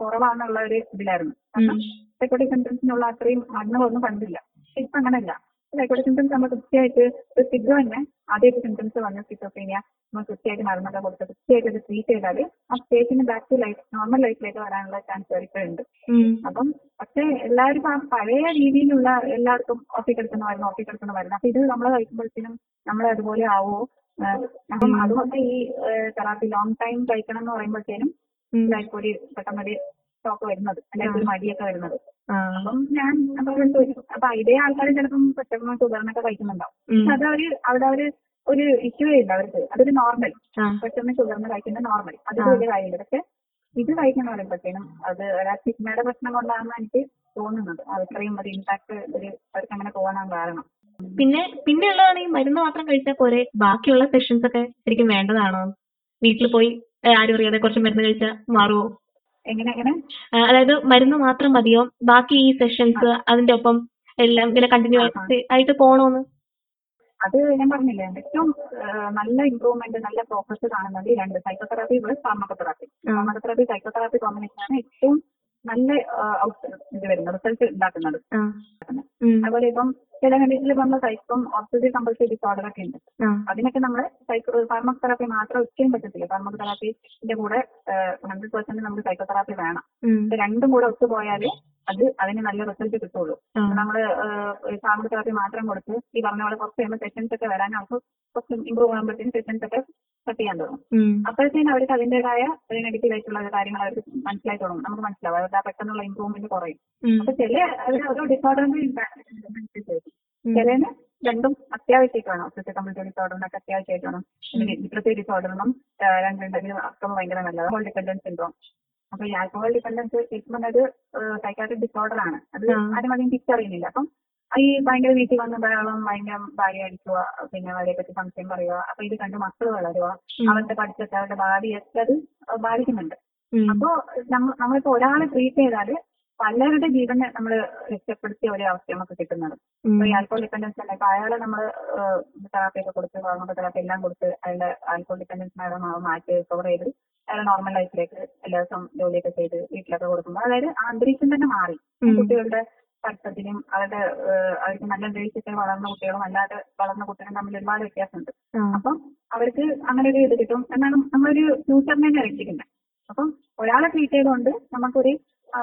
കുറവാണെന്നുള്ള ഒരു ഇതിലായിരുന്നു. കാരണം സൈക്കോട്ടിക് സിംറ്റംസിനുള്ള അത്രയും മരുന്നുകളൊന്നും കണ്ടില്ല ഇപ്പൊ അങ്ങനെയല്ല സൈക്കോട്ടിക് സിംറ്റംസ് നമ്മൾ കൃത്യമായിട്ട് ഒരു സിദ്ധ തന്നെ ആദ്യമായിട്ട് സിംറ്റംസ് വന്ന സിറ്റോപ്പീനിയ നമ്മൾ കൃത്യമായിട്ട് മരുന്നൊക്കെ കൊടുത്ത് കൃത്യമായിട്ട് അത് ട്രീറ്റ് ചെയ്താൽ ആ സ്റ്റേജിന് ബാക്ക് ടു ലൈഫ് നോർമൽ ലൈഫിലേക്ക് വരാനുള്ള ചാൻസ് ഒരുക്കുന്നുണ്ട്. അപ്പം പക്ഷെ എല്ലാവരും ആ പഴയ രീതിയിലുള്ള എല്ലാവർക്കും ഓഫി കിടക്കുന്ന മരുന്ന് ഓഫി കിടക്കുന്ന മരുന്ന് അപ്പൊ ഇത് നമ്മൾ കഴിക്കുമ്പോഴത്തേനും നമ്മൾ അതുപോലെ ആവോ അപ്പം അതുകൊണ്ട് ഈ തെറാപ്പി ലോങ് ടൈം കഴിക്കണം എന്ന് പറയുമ്പോഴത്തേനും. ലൈഫ് ഒരു പെട്ടെന്നൊരു സ്റ്റോക്ക് വരുന്നത് അല്ലെങ്കിൽ ഒരു മടിയൊക്കെ വരുന്നത്. അപ്പം ഞാൻ അപ്പൊ അവരോട് ചോദിച്ചു അപ്പൊ ഇതേ ആൾക്കാർ ചിലപ്പം പെട്ടെന്ന് ഷുഗറിനൊക്കെ കഴിക്കുന്നുണ്ടാവും. അത് അവർ അവിടെ അവർ ഒരു ഇഷ്യൂ ഇല്ല അവർക്ക്. അതൊരു നോർമൽ. പെട്ടെന്ന് ഷുഗറിന് കഴിക്കുന്ന നോർമൽ അത്. വലിയ കാര്യമില്ല. പക്ഷെ ഇത് കഴിക്കുന്ന പറയുമ്പോഴത്തേനും അത് സിഗ്മയുടെ പ്രശ്നം കൊണ്ടാണെന്ന് എനിക്ക് തോന്നുന്നത്. അത്രയും ഒരു ഇമ്പാക്ട് ഒരു അവർക്ക് അങ്ങനെ പോകാനാണ് കാരണം. പിന്നെ പിന്നെ ഉള്ളതാണ് ഈ മരുന്ന് മാത്രം കഴിച്ചാൽ പോരെ? ബാക്കിയുള്ള സെഷൻസ് ഒക്കെ ശരിക്കും വേണ്ടതാണോ? വീട്ടിൽ പോയി ആരും അറിയാതെ കുറച്ച് മരുന്ന് കഴിച്ചാൽ മാറുമോ എങ്ങനെ എങ്ങനെ? അതായത് മരുന്ന് മാത്രം മതിയോ? ബാക്കി ഈ സെഷൻസ് അതിന്റെ ഒപ്പം എല്ലാം ഇങ്ങനെ കണ്ടിന്യൂ ആയിട്ട് പോണോന്ന്? അത് ഞാൻ പറഞ്ഞില്ലേ ഏറ്റവും നല്ല ഇമ്പ്രൂവ്മെന്റ് നല്ല പ്രോഗ്രസ് കാണുന്നത് ഈ രണ്ട് psychotherapy plus pharmacotherapy pharmacotherapy psychotherapy combination ആണ് ഏറ്റവും നല്ല ഔട്ട് ഇത് വരുന്നത് റിസൾട്ട് ഉണ്ടാക്കുന്നത്. അതുപോലെ ഇപ്പം ചില കണ്ടീഷനിൽ നമ്മൾ ഇപ്പം ഓർത്തോജി കമ്പൾസറി ഡിസോർഡർ ഒക്കെ ഉണ്ട് അതിനൊക്കെ നമ്മൾ സൈക്കോ ഫാർമക്കോതെറാപ്പി മാത്രം ഒരിക്കലും പറ്റത്തില്ല ഫാർമക്കോതെറാപ്പിന്റെ കൂടെ ഹൺഡ്രഡ് പെർസെന്റ് നമുക്ക് സൈക്കോതെറാപ്പി വേണം ഉം. രണ്ടും കൂടെ ഒത്തുപോയാലേ അത് അതിന് നല്ല റിസൾട്ട് കിട്ടുള്ളൂ. നമ്മൾ ഫാർമക്കോതെറാപ്പി മാത്രം കൊടുത്ത് ഈ പറഞ്ഞ പോലെ കുറച്ച് കഴിയുമ്പോൾ സെഷൻസ് ഒക്കെ വരാൻ അവർക്ക് കുറച്ച് ഇമ്പ്രൂവ് ആകുമ്പോഴത്തേക്കും സെഷൻസ് ഒക്കെ കട്ട് ചെയ്യാൻ തുടങ്ങും. അപ്പോഴത്തേനും അവർക്ക് അതിന്റേതായ നെഗറ്റീവ് ആയിട്ടുള്ള കാര്യങ്ങൾ അവർക്ക് മനസ്സിലായി തുടങ്ങും നമുക്ക് മനസ്സിലാവും അവരുടെ പെട്ടെന്നുള്ള ഇമ്പ്രൂവ്മെന്റ് കുറയും. അപ്പൊ ചില ഓരോ ഡിസോർഡറിന്റെ. ചിലതിന് രണ്ടും അത്യാവശ്യമായിട്ട് വേണം. ഒബ്സസീവ് കമ്പൾസറി ഡിസോർഡറിനൊക്കെ അത്യാവശ്യമായിട്ട് വേണം. ഡിപ്രസീവ് ഡിസോർഡറിനും രണ്ടുണ്ടെങ്കിലും അർത്ഥം ഭയങ്കര നല്ലത് ആൽക്കഹോൾ ഡിപെൻഡൻസ് സിൻഡ്രോം അപ്പൊ ഈ ആൽക്കഹോൾ ഡിപെൻഡൻസ് ശരിക്കും അത് ഒരു സൈക്കാട്രിക് ഡിസോർഡർ ആണ്. അത്. ആരും അധികം തിരിച്ചറിയുന്നില്ല അപ്പം ഈ ഭയങ്കര വീട്ടിൽ വന്ന് ബഹളം ഭയങ്കര ഭാര്യ അടിക്കുക പിന്നെ ഭാര്യയെ പറ്റി സംശയം പറയുക അപ്പൊ ഇത് കണ്ട് മക്കൾ വളരുക. അവരുടെ പഠിച്ചൊക്കെ അവരുടെ ഭാവിയൊക്കെ അത് ബാധിക്കുന്നുണ്ട്. അപ്പോ നമ്മ നമ്മളിപ്പോ ഒരാളെ ട്രീറ്റ് ചെയ്താൽ പലരുടെ ജീവനെ നമ്മൾ രക്ഷപ്പെടുത്തിയ ഒരു അവസ്ഥ നമുക്ക് കിട്ടുന്നത്. ഈ ആൽക്കോൾ ഡിപ്പെൻഡൻസ് തന്നെ ഇപ്പൊ അയാളെ നമ്മൾ തെറാപ്പി ഒക്കെ കൊടുത്ത് ഹോർമോൺ തെറാപ്പി എല്ലാം കൊടുത്ത് അയാളുടെ ആൽക്കോൾ ഡിപ്പെൻഡൻസ് അയാളെ മാറ്റി റിക്കവർ ചെയ്ത് അയാളെ നോർമൽ ലൈഫിലേക്ക് എല്ലാ ദിവസവും ജോലിയൊക്കെ ചെയ്ത് വീട്ടിലൊക്കെ കൊടുക്കുമ്പോൾ അതായത് അന്തരീക്ഷം തന്നെ മാറി. കുട്ടികളുടെ പഠിത്തത്തിനും അവരുടെ അവർക്ക് നല്ല അന്തരീക്ഷത്തിൽ വളർന്ന കുട്ടികളും അല്ലാതെ വളർന്ന കുട്ടികളും തമ്മിൽ ഒരുപാട് വ്യത്യാസമുണ്ട്. അപ്പം അവർക്ക് അങ്ങനെ ഒരു ഇത് കിട്ടും. എന്നാണ് നമ്മളൊരു ഫ്യൂച്ചറിനെ രക്ഷിക്കുന്നത്. അപ്പം ഒരാളെ ട്രീറ്റ് ചെയ്തുകൊണ്ട് നമുക്കൊരു ആ,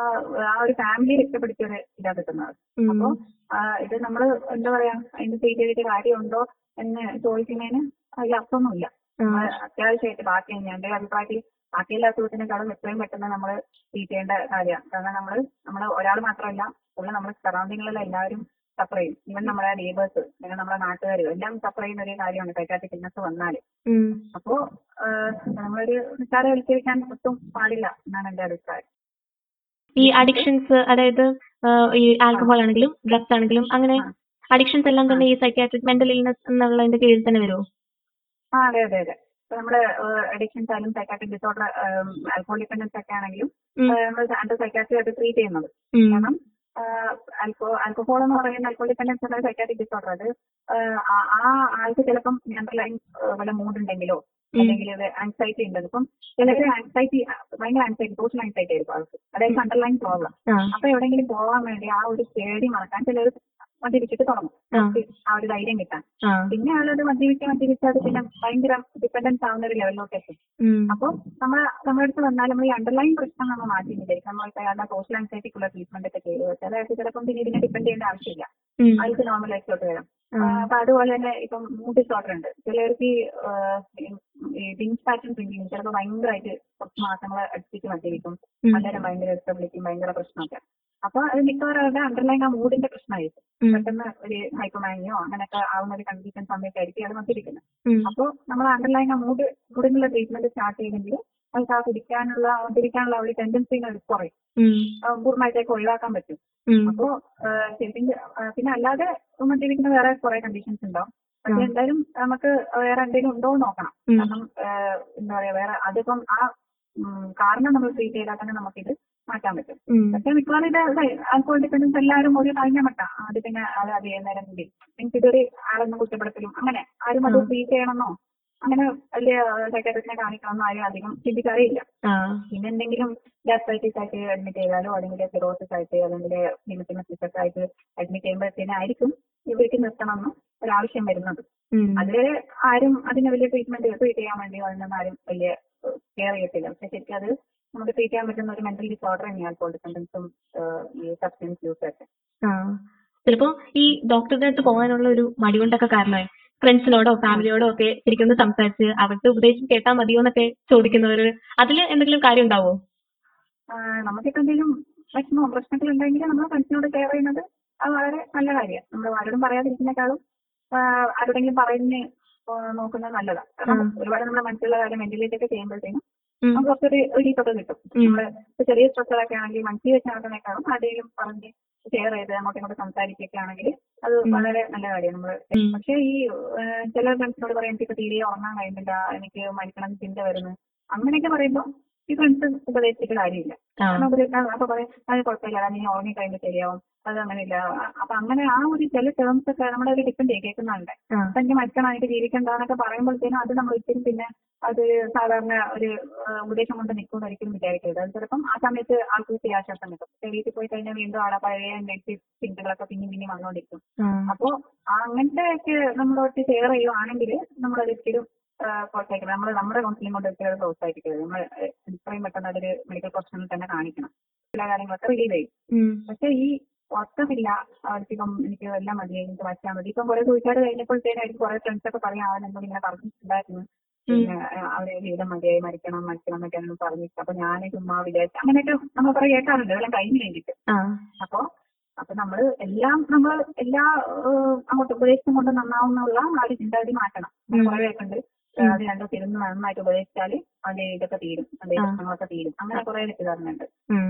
ഒരു ഫാമിലി രക്ഷപ്പെടുത്തിയ ഒരു ഇതാ കിട്ടുന്നത്. അപ്പോ ഇത് നമ്മൾ എന്താ പറയാ അതിന്റെ ചെയ്തിട്ട് കാര്യമുണ്ടോ എന്ന് ചോദിക്കുന്നതിന് അതിൽ അർത്ഥമൊന്നുമില്ല. അത്യാവശ്യമായിട്ട് ബാക്കി എന്റെ അഭിപ്രായത്തിൽ ബാക്കിയുള്ള അസുഖത്തിനേക്കാളും എത്രയും പെട്ടെന്ന് നമ്മൾ ട്രീറ്റ് ചെയ്യേണ്ട കാര്യമാണ്. കാരണം നമ്മൾ നമ്മൾ ഒരാൾ മാത്രമല്ല ഉള്ള നമ്മുടെ സറൗണ്ടിങ്ങിലുള്ള എല്ലാവരും സഫർ ചെയ്യും. ഇവൻ നമ്മുടെ നെയ്ബേഴ്സ് അല്ലെങ്കിൽ നമ്മുടെ നാട്ടുകാർ എല്ലാം സഫർ ചെയ്യുന്ന ഒരു കാര്യമാണ്. സൈക്കാട്രിക് ഇൽനസ് വന്നാൽ. അപ്പോ നമ്മളൊരു നമ്മളൊരു നിസ്സാരവൽക്കരിക്കാൻ ഒട്ടും പാടില്ല എന്നാണ് എന്റെ അഭിപ്രായം. ഈ അഡിക്ഷൻസ് അതായത് ഈ ആൽക്കഹോൾ ആണെങ്കിലും ഡ്രഗ്സ് ആണെങ്കിലും അങ്ങനെ അഡിക്ഷൻസ് എല്ലാം തന്നെ ഈ സൈക്കാട്രിക് മെന്റൽ ഇൽനസ് എന്നുള്ളതിന്റെ കീഴിൽ തന്നെ വരുമോ ആ അതെ അതെ അതെ നമ്മൾ അഡിക്ഷൻസ് ആയാലും സൈക്കാട്രിക് ഡിസോർഡർ ആൽക്കോൾ ഡിപ്പെൻഡൻസ് ഒക്കെ ആണെങ്കിലും. നമ്മൾ അണ്ടർ സൈക്കാട്രി ആയിട്ട് ട്രീറ്റ് ചെയ്യുന്നത് കാരണം ആൽക്കോ ആൽക്കഹോൾ എന്ന് പറയുന്ന ആൽക്കോൾ ഡിപ്പെൻഡൻസ് എന്ന സൈക്കാട്രിക് ഡിസോർഡർ അത് ആ- ആൾക്ക് ചിലപ്പം അണ്ടർലൈൻ വല്ല മൂഡ് ഉണ്ടെങ്കിലോ. അല്ലെങ്കിൽ ആൻസൈറ്റി ഉണ്ട് ഇപ്പം ചിലര് ആൻസൈറ്റി ഭയങ്കര ആൻസൈറ്റി സോഷ്യൽ ആൻസൈറ്റി ആയിരിക്കും അവർക്ക് അതായത് അണ്ടർലൈൻ പ്രോബ്ലം. അപ്പൊ എവിടെയെങ്കിലും പോകാൻ വേണ്ടി ആ ഒരു പേടി മറക്കാൻ ചിലർ മദ്യപിച്ചിട്ട് തുടങ്ങും. ആ. ഒരു ധൈര്യം കിട്ടാൻ. പിന്നെ ആളത് മദ്യപിച്ച് മദ്യപിച്ച് അത് പിന്നെ ഭയങ്കര ഡിപ്പെൻഡൻസ് ആവുന്ന ഒരു ലെവലിലോട്ട് എത്തും. അപ്പോൾ അപ്പൊ നമ്മൾ നമ്മുടെ അടുത്ത് വന്നാൽ നമ്മൾ ഈ അണ്ടർലൈൻ പ്രശ്നം നമ്മൾ മാറ്റിയിട്ടില്ല നമ്മൾ ഇപ്പൊ അയാളുടെ സോഷ്യൽ ആൻസൈറ്റിക്കുള്ള ട്രീറ്റ്മെന്റ് ഒക്കെ ചെയ്തു വെച്ചാൽ അയാൾക്ക് ചിലപ്പം പിന്നെ ഇതിനെ ഡിപ്പെൻഡ് ചെയ്യേണ്ട ആവശ്യമില്ല. അയാൾക്ക് നോർമൽ വരാം. അപ്പൊ അതുപോലെ തന്നെ ഇപ്പം മൂഡ് ഡിസോർഡർ ഉണ്ട്. ചിലർക്ക് ഈ ബിങ്സ് പാറ്റേൺ തിങ്കിങ് ചിലപ്പോൾ ഭയങ്കരമായിട്ട് കുറച്ച് മാസങ്ങൾ അടുപ്പിച്ച് മദ്യപിക്കും. അന്നേരം ഭയങ്കര ഇഷ്ടപ്പെടുക്കും ഭയങ്കര പ്രശ്നമൊക്കെ. അപ്പൊ അത് മിക്കവാറും അവരുടെ അണ്ടർലൈൻ ആ മൂഡിന്റെ പ്രശ്നമായിരിക്കും. പെട്ടെന്ന് ഒരു ഹൈപ്പമാനിയോ അങ്ങനെയൊക്കെ ആവുന്ന ഒരു കണ്ടീഷൻ സമയത്തായിരിക്കും അത് മദ്യപിക്കുന്നത്. അപ്പോൾ നമ്മൾ അണ്ടർലൈൻ ആ മൂഡ് മൂഡിനുള്ള ട്രീറ്റ്മെന്റ് സ്റ്റാർട്ട് ചെയ്തെങ്കിൽ നമുക്ക് ആ കുടിക്കാനുള്ള മദ്യപിക്കാനുള്ള ആ ഒരു ടെൻഡൻസി കുറയും. പൂർണമായിട്ടൊക്കെ ഒഴിവാക്കാൻ പറ്റും. അപ്പോ പിന്നെ അല്ലാതെ മദ്യപിക്കുന്ന വേറെ കുറെ കണ്ടീഷൻസ് ഉണ്ടാവും. പക്ഷെ എന്തായാലും നമുക്ക് വേറെ എന്തെങ്കിലും ഉണ്ടോ എന്ന് നോക്കണം. കാരണം എന്താ പറയാ വേറെ അതിപ്പം ആ കാരണം നമ്മൾ ട്രീറ്റ് ചെയ്താൽ തന്നെ നമുക്കിത് മാറ്റാൻ പറ്റും. പക്ഷെ മിക്കവാറും ഇത് ആൽക്കോൾ ഡിപ്പെൻഡൻസ് എല്ലാവരും ഒരു കഴിഞ്ഞ മട്ട. അത് പിന്നെ അത് അത് നേരം കൂടി. എനിക്ക് ഇതൊരു ആളൊന്നും കുറ്റപ്പെടുത്തലും അങ്ങനെ ആരും അത്. ട്രീറ്റ് ചെയ്യണമെന്നോ? അങ്ങനെ വലിയ സൈക്കാട്രിസ്റ്റിനെ കാണിക്കണമെന്ന് ആരും അധികം ചിന്തിക്കാറില്ല. പിന്നെ എന്തെങ്കിലും ഗ്യാസ്ട്രൈറ്റിസ് ആയിട്ട് അഡ്മിറ്റ് ചെയ്താലോ അല്ലെങ്കിൽ സിറോസിസ് ആയിട്ട് അല്ലെങ്കിൽ ഹിമറ്റോമസിസ് ആയിട്ട് അഡ്മിറ്റ് ചെയ്യുമ്പോഴത്തേനായിരിക്കും ഇവർക്ക് നിർത്തണമെന്ന് ഒരാവശ്യം വരുന്നത്. അത് ആരും അതിന് വലിയ ട്രീറ്റ്മെന്റ് ട്രീറ്റ് ചെയ്യാൻ വേണ്ടി ഒന്നും ആരും വലിയ കെയർ ചെയ്യത്തില്ല. പക്ഷെ ശരിക്കും അത് നമുക്ക് ട്രീറ്റ് ചെയ്യാൻ പറ്റുന്ന ഒരു മെന്റൽ ഡിസോർഡർ തന്നെയാണ് ആൽക്കോൾ ഡിപെൻഡൻസും ഈ സബ്സ്റ്റൻസ് യൂസ് ഒക്കെ. ചിലപ്പോ ഈ ഡോക്ടറുടെ അടുത്ത് പോകാനുള്ള ഒരു മടി കൊണ്ടൊക്കെ കാരണമായി. ഫ്രണ്ട്സിനോടോ ഫാമിലിയോടോ ഒക്കെ ശരിക്കും സംസാരിച്ച് അവരുടെ ഉപദേശം കേട്ടാൽ മതിയോ എന്നൊക്കെ ചോദിക്കുന്നവർ അതിൽ എന്തെങ്കിലും കാര്യം ഉണ്ടാവോ നമുക്കിപ്പോ എന്തെങ്കിലും വിഷമോ പ്രശ്നങ്ങൾ ഉണ്ടെങ്കിൽ നമ്മൾ ഫ്രണ്ട്സിനോട് ഷെയർ ചെയ്യുന്നത് അത് വളരെ നല്ല കാര്യമാണ് നമ്മൾ ആരോടും പറയാതിരിക്കുന്നേക്കാളും ആരോടെങ്കിലും പറയുന്ന നോക്കുന്നത് നല്ലതാണ് കാരണം. ഒരുപാട് നമ്മുടെ മനസ്സിലുള്ള കാര്യം വെന്റിലേറ്റ് ഒക്കെ ചെയ്യുമ്പോഴത്തേനും. നമുക്ക് കുറച്ചൊരു റിലീഫൊക്കെ കിട്ടും ഉം. നമ്മൾ ചെറിയ സ്ട്രെസ്സുകളൊക്കെ ആണെങ്കിൽ മനസ്സിൽ വെച്ച് നടക്കുന്നേക്കാളും ആരെങ്കിലും പറഞ്ഞ് ഷെയർ ചെയ്ത് അങ്ങോട്ടും ഇങ്ങോട്ടും സംസാരിക്കുകയൊക്കെ ആണെങ്കിൽ അത് വളരെ നല്ല കാര്യമാണ് നമ്മൾ. പക്ഷെ ഈ ചില ഫ്രണ്ട്സിനോട് പറയാം എനിക്ക് തീരെ ഉറങ്ങാൻ കഴിയുന്നില്ല എനിക്ക് മരിക്കണം ചിന്ത വരുന്നു. അങ്ങനെയൊക്കെ പറയുമ്പോൾ ഫ്രണ്ട്സ് ഉപദേശിച്ചിട്ട് കാര്യമില്ല. കാരണം ഉപദേശിക്കാൻ അപ്പൊ പറയും അത് കുഴപ്പമില്ല നീ ഉറങ്ങി കഴിയുമ്പോൾ ശരിയാവും. അത് അങ്ങനെയില്ല. അപ്പൊ അങ്ങനെ ആ ഒരു ചില ടേംസ് ഒക്കെ നമ്മുടെ ഒരു ഡിപ്പെൻഡ് കേൾക്കുന്നുണ്ട്. അപ്പൊ എനിക്ക് മരിക്കണം എനിക്ക് ജീവിക്കണ്ടെന്നൊക്കെ പറയുമ്പോഴത്തേനും അത് നമ്മൾ ഒരിക്കലും പിന്നെ അത് സാധാരണ ഒരു ഉപദേശം കൊണ്ട് നിൽക്കുമെന്ന് ഒരിക്കലും വിചാരിക്കരുത്. അത് ചിലപ്പം ആ സമയത്ത് ആൾക്ക് ഒത്തിരി ആശ്വാസം കിട്ടും. വീട്ടിൽ പോയി കഴിഞ്ഞാൽ വീണ്ടും ആളെ പഴയ നെഗറ്റീവ് ചിന്തകളൊക്കെ പിന്നെയും പിന്നെയും വന്നുകൊണ്ടിരിക്കും. അപ്പോ അങ്ങനത്തെ ഒക്കെ നമ്മളോട്ട് ഷെയർ ചെയ്യുവാണെങ്കിൽ നമ്മൾ പ്രോത്സാഹിക്കണം നമ്മൾ നമ്മുടെ കൗൺസിലിംഗ് കൊണ്ട് ഒരിക്കലും പ്രോത്സാഹിപ്പിക്കരുത്. നമ്മൾ എത്രയും പെട്ടെന്ന് അതൊരു മെഡിക്കൽ പ്രൊഫഷണൽ തന്നെ കാണിക്കണം. ചില കാര്യങ്ങളൊക്കെ റിലീവ് ചെയ്യും. പക്ഷെ ഈ ഉറക്കമില്ല അവർക്കിപ്പം എനിക്ക് എല്ലാം മതി എനിക്ക് വച്ചാൽ മതി. ഇപ്പം കുറെ കഴിഞ്ഞപ്പോഴത്തേനും എനിക്ക് കുറെ ഫ്രണ്ട്സ് ഒക്കെ പറയാം അവൻ എന്നോട് ഇങ്ങനെ പറഞ്ഞിട്ടുണ്ടായിരുന്നു. പിന്നെ അവരെ ജീവിതം മതിയായി മരിക്കണം മരിക്കണം എന്നൊക്കെ എന്നോട് പറഞ്ഞിട്ട്. അപ്പൊ ഞാൻ ചുമ്മാ വിചാരിച്ചു അങ്ങനെയൊക്കെ നമ്മൾ കുറെ കേൾക്കാറുണ്ട്. എല്ലാം കഴിഞ്ഞ് കഴിഞ്ഞിട്ട്. അപ്പൊ അപ്പോ നമ്മൾ എല്ലാം നമ്മൾ എല്ലാ അങ്ങോട്ട് ഉപദേശം കൊണ്ട് നന്നാവുന്നുള്ള ആ ഒരു ചിന്താഗതി മാറ്റണം. കുറെ. അത് രണ്ടും തിരുന്ന് നന്നായിട്ട് ഉപദേശിച്ചാൽ അതിന്റെ ഇതൊക്കെ തീരും അതിന്റെ. പ്രശ്നങ്ങളൊക്കെ തീരും അങ്ങനെ കുറെ.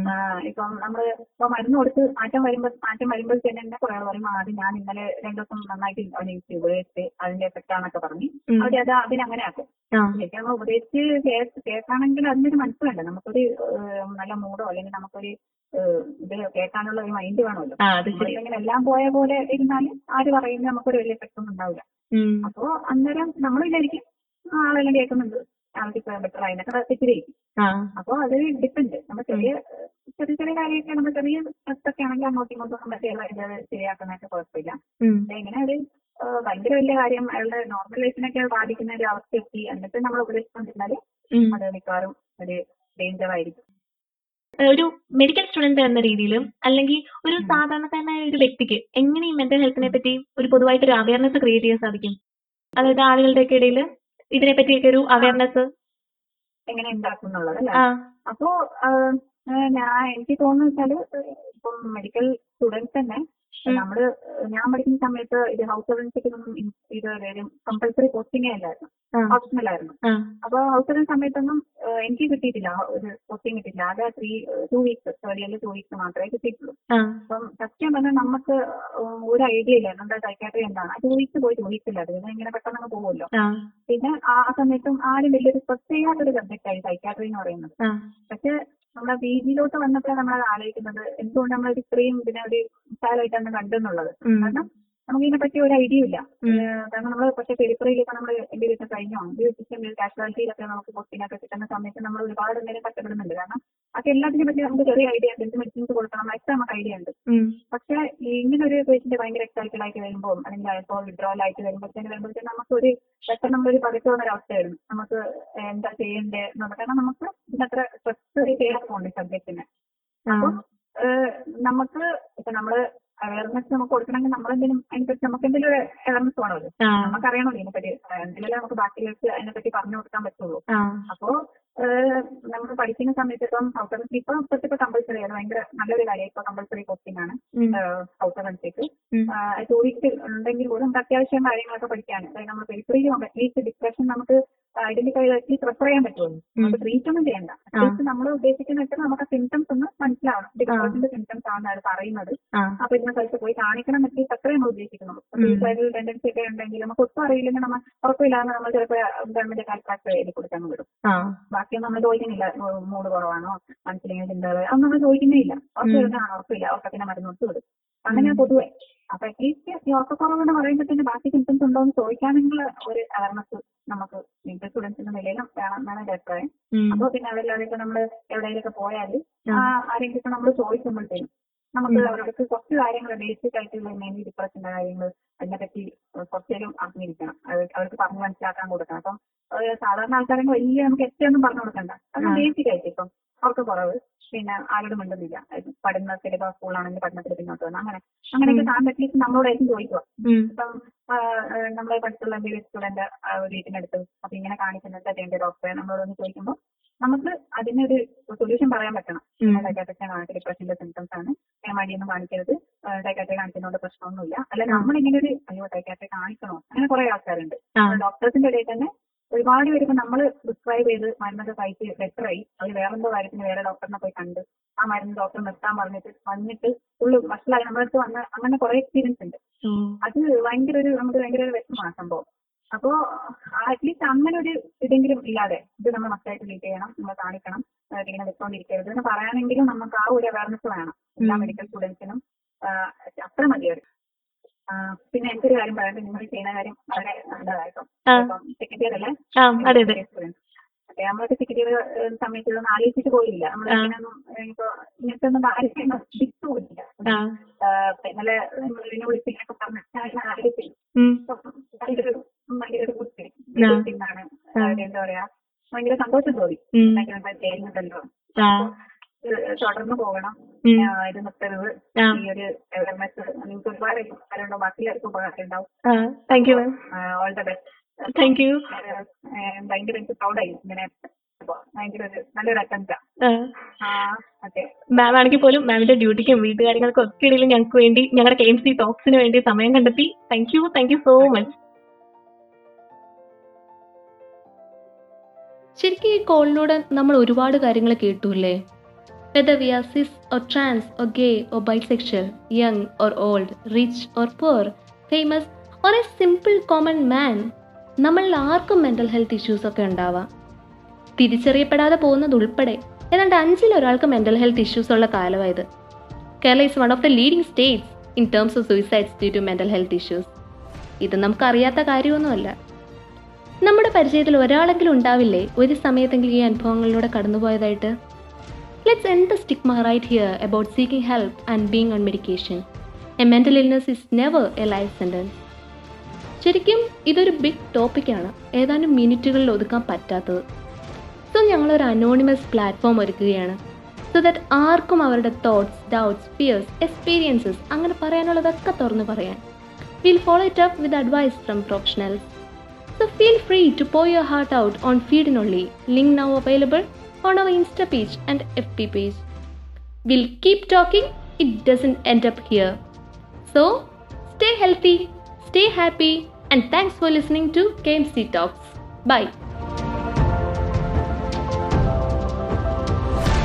ആ, ഇപ്പം നമ്മൾ ഇപ്പൊ മരുന്ന് കൊടുത്ത് മാറ്റം വരുമ്പോ മാറ്റം വരുമ്പോൾ തന്നെ കുറെ പറയും ആദ്യം ഞാൻ ഇന്നലെ രണ്ടു ദിവസം നന്നായിട്ട് അതിനെ ഉപയോഗിച്ച് അതിന്റെ എഫക്റ്റ് ആണെന്നൊക്കെ പറഞ്ഞ്. അവർ അത് അതിനങ്ങനെ ആക്കും. ശരിക്കും നമ്മൾ ഉപദേശിച്ച് കേൾക്കാണെങ്കിൽ അതിനൊരു മനസ്സിലുണ്ട് നമുക്കൊരു നല്ല മൂഡോ അല്ലെങ്കിൽ നമുക്കൊരു ഇത് കേൾക്കാനുള്ള ഒരു മൈൻഡ് വേണമല്ലോ അല്ലെങ്കിൽ എല്ലാം പോയ പോലെ ഇരുന്നാലും ആര് പറയുന്നത് നമുക്കൊരു വലിയ എഫക്റ്റ് ഒന്നും ഉണ്ടാവില്ല. അപ്പോ അന്നേരം നമ്മൾ വിചാരിക്കും "ആ, ആളെല്ലാം കേൾക്കുന്നുണ്ട്. ആൾക്ക് ബെറ്റർ അതിനൊക്കെ ആ. അപ്പൊ അത് ഡിപ്പെൻഡ് നമ്മൾ ചെറിയ ചെറിയ ചെറിയ കാര്യമൊക്കെ നമ്മൾ ചെറിയ സ്ട്രെസ്സൊക്കെ ആണെങ്കിൽ അങ്ങോട്ടും ഇങ്ങോട്ടും മറ്റേ ശരിയാക്കുന്നതൊക്കെ കുഴപ്പമില്ല. ഇങ്ങനെ ഒരു ഭയങ്കര വലിയ കാര്യം അയാളുടെ നോർമൽ ലൈഫിനൊക്കെ ബാധിക്കുന്ന ഒരു അവസ്ഥ എത്തി എന്നിട്ട് നമ്മൾ ഉപദേശിച്ചുകൊണ്ടിരുന്നാൽ. അത് മിക്കവാറും ഒരു ഡേഞ്ചർ ആയിരിക്കും. ഒരു മെഡിക്കൽ സ്റ്റുഡന്റ് എന്ന രീതിയിലും അല്ലെങ്കിൽ ഒരു. സാധാരണക്കാരനായ ഒരു വ്യക്തിക്ക് എങ്ങനെ ഈ മെന്റൽ ഹെൽത്തിനെ പറ്റി ഒരു പൊതുവായിട്ട് ഒരു അവയർനെസ് ക്രിയേറ്റ് ചെയ്യാൻ സാധിക്കും? അതായത് ആളുകളുടെയൊക്കെ ഇടയിൽ ഇതിനെ പറ്റിയൊക്കെ ഒരു അവയർനെസ് എങ്ങനെ ഉണ്ടാക്കും എന്നുള്ളത് അല്ലേ അപ്പോ ഞാൻ എനിക്ക് തോന്നുന്നു വെച്ചാൽ ഇപ്പം മെഡിക്കൽ സ്റ്റുഡൻസ് തന്നെ. നമ്മൾ ഞാൻ പഠിക്കുന്ന സമയത്ത് ഇത് ഹൗസ് സർവൻസിക്കൊന്നും ഇത് കമ്പൽസറി പോസ്റ്റിംഗേ അല്ലായിരുന്നു. ഓപ്ഷണൽ ആയിരുന്നു. അപ്പൊ ഹൗസ് സർവൻസ് സമയത്തൊന്നും എനിക്ക് കിട്ടിയിട്ടില്ല. ഒരു പോസ്റ്റിംഗ് കിട്ടിയില്ല ആകെ ത്രീ ടു വീക്സ് തേർഡ് ഇയറിൽ ടു വീക്സ് മാത്രമേ കിട്ടിയിട്ടുള്ളൂ. അപ്പം സത്യം പറഞ്ഞാൽ നമുക്ക് ഒരു ഐഡിയ ഇല്ല. നമ്മുടെ സൈക്കാട്രി എന്താണ്? ടു വീക്സ് പോയി ടു വീക്സ് ഇല്ല അത് ഇങ്ങനെ പെട്ടെന്ന് അങ്ങ് പോകുമല്ലോ പിന്നെ ആ സമയത്തും ആരും വലിയൊരു സ്ട്രെസ് ചെയ്യാത്തൊരു സബ്ജക്റ്റ് ആയി സൈക്കാട്രി എന്ന് പറയുന്നത്. പക്ഷെ നമ്മുടെ പി ജിയിലോട്ട് വന്നപ്പോഴാണ് നമ്മൾ ആലോചിക്കുന്നത് എന്തുകൊണ്ട് നമ്മൾ ഇത്രയും ഇതിനെ ഒരു വിശാലമായിട്ടാണ് കണ്ടെന്നുള്ളത്. കാരണം നമുക്ക് ഇതിനെ പറ്റി ഒരു ഐഡിയ ഇല്ല. കാരണം നമ്മൾ പക്ഷേ പെരിപ്പറയിലൊക്കെ നമ്മൾ എന്റെ വീട്ടിൽ കഴിഞ്ഞോ? സിസ്റ്റം കാഷ്വാലിറ്റിയിലൊക്കെ നമുക്ക് പൊട്ടിനൊക്കെ കിട്ടുന്ന സമയത്ത് നമ്മൾ ഒരുപാട് നേരം കഷ്ടപ്പെടുന്നുണ്ട്. കാരണം അത് എല്ലാത്തിനെ പറ്റി നമുക്ക് ചെറിയ ഐഡിയ ഉണ്ട്. എന്ത് മെഡിസിൻസ് കൊടുക്കണം ഒക്കെ നമുക്ക് ഐഡിയ ഉണ്ട്. പക്ഷെ ഇങ്ങനെ ഒരു പേഷ്യന്റ് ഭയങ്കര എക്സൈറ്റഡ് ആയിട്ട് വരുമ്പോൾ അല്ലെങ്കിൽ ഇപ്പോൾ വിഡ്രോൽ ആയിട്ട് വരുമ്പോഴത്തേന് വരുമ്പോഴത്തേന് നമുക്കൊരു പെട്ടെന്ന് നമ്മളൊരു പതുക്കെ വന്ന ഒരു അവസ്ഥയായിരുന്നു. നമുക്ക് എന്താ ചെയ്യണ്ടേ എന്നുള്ളത്. കാരണം നമുക്ക് ഇതിനത്ര സ്ട്രെസ് ചെയ്യാറുണ്ട് സബ്ജക്റ്റിന് അപ്പം നമുക്ക് ഇപ്പൊ നമ്മൾ അവയർനെസ് നമുക്ക് കൊടുക്കണമെങ്കിൽ നമ്മളെന്തെങ്കിലും അതിനെപ്പറ്റി നമുക്ക് എന്തെങ്കിലും ഒരു അവയർനെസ് വേണമല്ലോ. നമുക്കറിയണമല്ലോ ഇതിനെപ്പറ്റി. എന്തെങ്കിലും നമുക്ക് ബാക്കിയുള്ളവർക്ക് അതിനെപ്പറ്റി പറഞ്ഞു കൊടുക്കാൻ പറ്റുള്ളൂ. അപ്പോ നമ്മൾ പഠിക്കുന്ന സമയത്ത് ഇപ്പം ഹൗസ് സർവൻസ് ഇപ്പൊ ഇപ്പൊ കമ്പൽസറി ആണ്. ഭയങ്കര നല്ലൊരു കാര്യം. ഇപ്പൊ കമ്പൽസറി കോച്ചിങ് ആണ്. ഹൗസ് സർവൻസിക്ക് ഉം. ടു വീക്സ് ഉണ്ടെങ്കിൽ പോലും നമുക്ക് അത്യാവശ്യം കാര്യങ്ങളൊക്കെ പഠിക്കാൻ അതായത് നമ്മൾ പെരിഫറിയിൽ അറ്റ്ലീസ്റ്റ് ഡിസ്കഷൻ നമുക്ക് ഐഡന്റിഫൈ ചെയ്ത് റെഫർ ചെയ്യാൻ പറ്റുള്ളൂ നമുക്ക് ട്രീറ്റ്മെന്റ് ചെയ്യണ്ട അറ്റ്ലീസ്റ്റ് നമ്മൾ ഉദ്ദേശിക്കുന്ന വെച്ചാൽ നമുക്ക് സിംറ്റംസ് ഒന്ന് മനസ്സിലാവണം. ഡിപ്രഷന്റെ സിംറ്റംസ് ആണ് അത് പറയുന്നത്. അപ്പൊ ഇന്ന സ്ഥലത്ത് പോയി കാണിക്കണം അറ്റ്ലീസ്റ്റ് അത്രയും നമ്മൾ ഉദ്ദേശിക്കുന്നുള്ളൂ. സൂയിസൈഡൽ ടെൻഡൻസി ഒക്കെ ഉണ്ടെങ്കിൽ നമുക്ക് ഒട്ടും അറിയില്ലെങ്കിൽ നമ്മൾ ഉറപ്പില്ലാന്ന് നമ്മൾ ചിലപ്പോൾ ഗവൺമെന്റ് കാൽക്കാക്ട് എഴുതി കൊടുക്കാൻ വിടും. ബാക്കിയൊന്നും നമ്മൾ ചോദിക്കുന്നില്ല. മൂഡ് കുറവാണോ? മനസ്സിലെങ്കിൽ ചിന്തകൾ അതൊന്നും നമ്മൾ ചോദിക്കുന്നേ ഇല്ല ഉറപ്പ് ഉം. വരുന്നതാണ്? ഉറപ്പില്ല. ഉറക്കത്തിന്റെ മരുന്ന് കൊടുത്ത് വിടും. അങ്ങനെ പൊതുവെ. അപ്പൊ അറ്റ്ലീസ്റ്റ് ഈ ഉറക്കക്കുറവെന്ന് പറയുമ്പോഴത്തേന് ബാക്കി സിംറ്റംസ് ഉണ്ടോ എന്ന് ചോദിക്കാനുള്ള ഒരു അവയർനെസ് നമുക്ക് മെഡിക്കൽ സ്റ്റുഡൻസിന്റെ നിലയിലും വേണം എന്നാണ് എന്റെ അഭിപ്രായം. അപ്പൊ പിന്നെ അവരെല്ലാവരെയൊക്കെ നമ്മൾ എവിടെയെങ്കിലൊക്കെ പോയാൽ. ആരെങ്കിലും നമ്മൾ ചോദിക്കുമ്പോഴത്തേനും നമുക്ക്. അവർക്ക് കുറച്ച് കാര്യങ്ങൾ ബേസിക് ആയിട്ടുള്ള മെയിൻലി ഡിപ്രഷന്റെ കാര്യങ്ങൾ അതിനെപ്പറ്റി കുറച്ചേരും അറിഞ്ഞിരിക്കണം അവർക്ക് പറഞ്ഞു മനസ്സിലാക്കാൻ കൊടുക്കണം അപ്പം സാധാരണ ആൾക്കാരെ വലിയ നമുക്ക് എത്രയൊന്നും പറഞ്ഞു കൊടുക്കണ്ട അത്. ബേസിക് ആയിട്ട് ഇപ്പം അവർക്ക് കുറവ് പിന്നെ ആരോടും മിണ്ടുന്നില്ല പഠനത്തിൽ ഇപ്പൊ സ്കൂളാണെങ്കിൽ പഠനത്തിൽ പിന്നോട്ട് വന്നു അങ്ങനെ അങ്ങനെയൊക്കെ. താൻ പറ്റിയിട്ട് നമ്മളോടായിരിക്കും ചോദിക്കുക ഇപ്പം നമ്മളെ പഠിച്ചുള്ള എന്തെങ്കിലും സ്റ്റുഡന്റ് വീട്ടിനടുത്ത് അപ്പൊ ഇങ്ങനെ കാണിക്കുന്നത് അതിന്റെ ഡോക്ടറെ നമ്മളോടൊന്ന് ചോദിക്കുമ്പോൾ നമുക്ക് അതിനൊരു സൊല്യൂഷൻ പറയാൻ പറ്റണം. ഉം. കാണിക്കുന്ന കാണിച്ച ഡിപ്രഷന്റെ സിംറ്റംസ് ആണ്. ഞാൻ മടിയൊന്നും കാണിക്കരുത്. ഡൈക്കാട്രി കാണിക്കുന്നതുകൊണ്ട് പ്രശ്നമൊന്നുമില്ല. അല്ല നമ്മൾ നമ്മളിങ്ങനെ ഒരു അയ്യോ ഡൈക്കാട്രി കാണിക്കണോ? അങ്ങനെ കുറെ ആൾക്കാരുണ്ട്. ഡോക്ടേഴ്സിന്റെ ഇടയിൽ തന്നെ ഒരുപാട് പേർക്ക് നമ്മൾ പ്രിസ്ക്രൈബ് ചെയ്ത് മരുന്നൊക്കെ കഴിച്ച് ബെറ്റർ ആയി. അവർ വേറെന്തോ കാര്യത്തിന് വേറെ ഡോക്ടറിനെ പോയി കണ്ട് ആ മരുന്ന് ഡോക്ടർ നിർത്താൻ പറഞ്ഞിട്ട് വന്നിട്ട് ഫുള്ള് വഷളായി. നമ്മുടെ അടുത്ത് വന്ന അങ്ങനെ കുറെ എക്സ്പീരിയൻസ് ഉണ്ട്. അത് ഭയങ്കര ഒരു നമുക്ക് ഭയങ്കര ഒരു വിഷമമാണ് സംഭവം. അപ്പോ അറ്റ്ലീസ്റ്റ് അങ്ങനെ ഒരു ഇതെങ്കിലും ഇല്ലാതെ ഇത് നമ്മൾ മസ്റ്റായിട്ട് ട്രീറ്റ് ചെയ്യണം നമ്മൾ കാണിക്കണം ഇങ്ങനെ വെച്ചോണ്ടിരിക്കരുത് എന്ന് പറയാനെങ്കിലും നമുക്ക് ആ ഒരു അവയർനെസ് വേണം. എല്ലാ. മെഡിക്കൽ സ്റ്റുഡൻസിനും അത്ര മതി അവർ പിന്നെ എനിക്കൊരു കാര്യം പറയാനുണ്ട്. നിങ്ങൾ ചെയ്യുന്ന കാര്യം വളരെ നല്ലതായിട്ടോ. സെക്കൻഡ് ഇയർ അല്ലേ? ആ അതെ നമ്മളൊക്കെ സെക്കൻഡ് സമയത്ത് ഇതൊന്നും ആലോചിച്ചിട്ട് പോയില്ല. നമ്മൾ. ഇങ്ങനെയൊന്നും ഇപ്പൊ ഇങ്ങനത്തെ ഒന്നും ആലോചിക്കാൻ ശ്രദ്ധിച്ചു പോയില്ല. ഇന്നലെ നമ്മളിനെ വിളിപ്പിക്കാനൊക്കെ പറഞ്ഞു ഞാൻ ആലോചിച്ചില്ല ഉം. ഭയങ്കര. പിന്നാണ് എന്താ പറയാ ഭയങ്കര സന്തോഷം തോന്നി. ചെയ്യുന്നുണ്ടല്ലോ തുടർന്ന് പോകണം. ഇത് നിർത്തരുത്. ഈ ഒരു നിങ്ങൾക്ക് ഒരുപാട് ഉപകാരമുണ്ടാവും. ബാക്കിയുള്ളവർക്ക് ഉപകാരം ഉണ്ടാവും all the best thank you ഭയങ്കര എനിക്ക് പ്രൗഡായി ഇങ്ങനെ ഭയങ്കര ഒരു നല്ലൊരു മാം ആണെങ്കിൽ പോലും മാമിന്റെ ഡ്യൂട്ടിക്കും വീട്ടുകാര്യങ്ങൾക്കും ഒക്കെ ഇടയിൽ ഞങ്ങൾക്ക് വേണ്ടി ഞങ്ങളുടെ കെ എം സി ടോക്സിന് വേണ്ടി സമയം കണ്ടെത്തി. Thank you thank you so much ശരിക്കും ഈ കോളിലൂടെ നമ്മൾ ഒരുപാട് കാര്യങ്ങൾ കേട്ടൂല്ലേ? Whether we are cis or trans or gay or bisexual young or old rich or poor famous or a simple common man നമ്മളിൽ ആർക്കും മെന്റൽ ഹെൽത്ത് ഇഷ്യൂസ് ഒക്കെ ഉണ്ടാവാം. തിരിച്ചറിയപ്പെടാതെ പോകുന്നത് ഉൾപ്പെടെ. ഏതാണ്ട് അഞ്ചിൽ ഒരാൾക്ക് മെന്റൽ ഹെൽത്ത് ഇഷ്യൂസ് ഉള്ള കാലമായത് Kerala is one of the leading states in terms of suicides due to mental health issues ഇത് നമുക്കറിയാത്ത കാര്യമൊന്നുമല്ല. നമ്മുടെ പരിചയത്തിൽ ഒരാളെങ്കിലും ഉണ്ടാവില്ലേ? ഒരു സമയത്തെങ്കിലും ഈ അനുഭവങ്ങളിലൂടെ കടന്നുപോയതായിട്ട്? Let's end the stigma right here about seeking help and being on medication a mental illness is never a life sentence ശരിക്കും ഇതൊരു ബിഗ് ടോപ്പിക്കാണ് ഏതാനും മിനിറ്റുകളിൽ ഒതുക്കാൻ പറ്റാത്തത്. സോ ഞങ്ങളൊരു അനോണിമസ് പ്ലാറ്റ്ഫോം ഒരുക്കുകയാണ്. സോ ദാറ്റ് ആർക്കും അവരുടെ തോട്ട്സ് ഡൗട്ട്സ് ഫിയേഴ്സ് എക്സ്പീരിയൻസസ് അങ്ങനെ പറയാനുള്ളതൊക്കെ തുറന്നു പറയാൻ. Will follow it up with advice from professionals so feel free to pour your heart out on feedin only link now available on our insta page and F P page will keep talking it doesn't end up here so stay healthy stay happy, and thanks for listening to KMC Talks. Bye.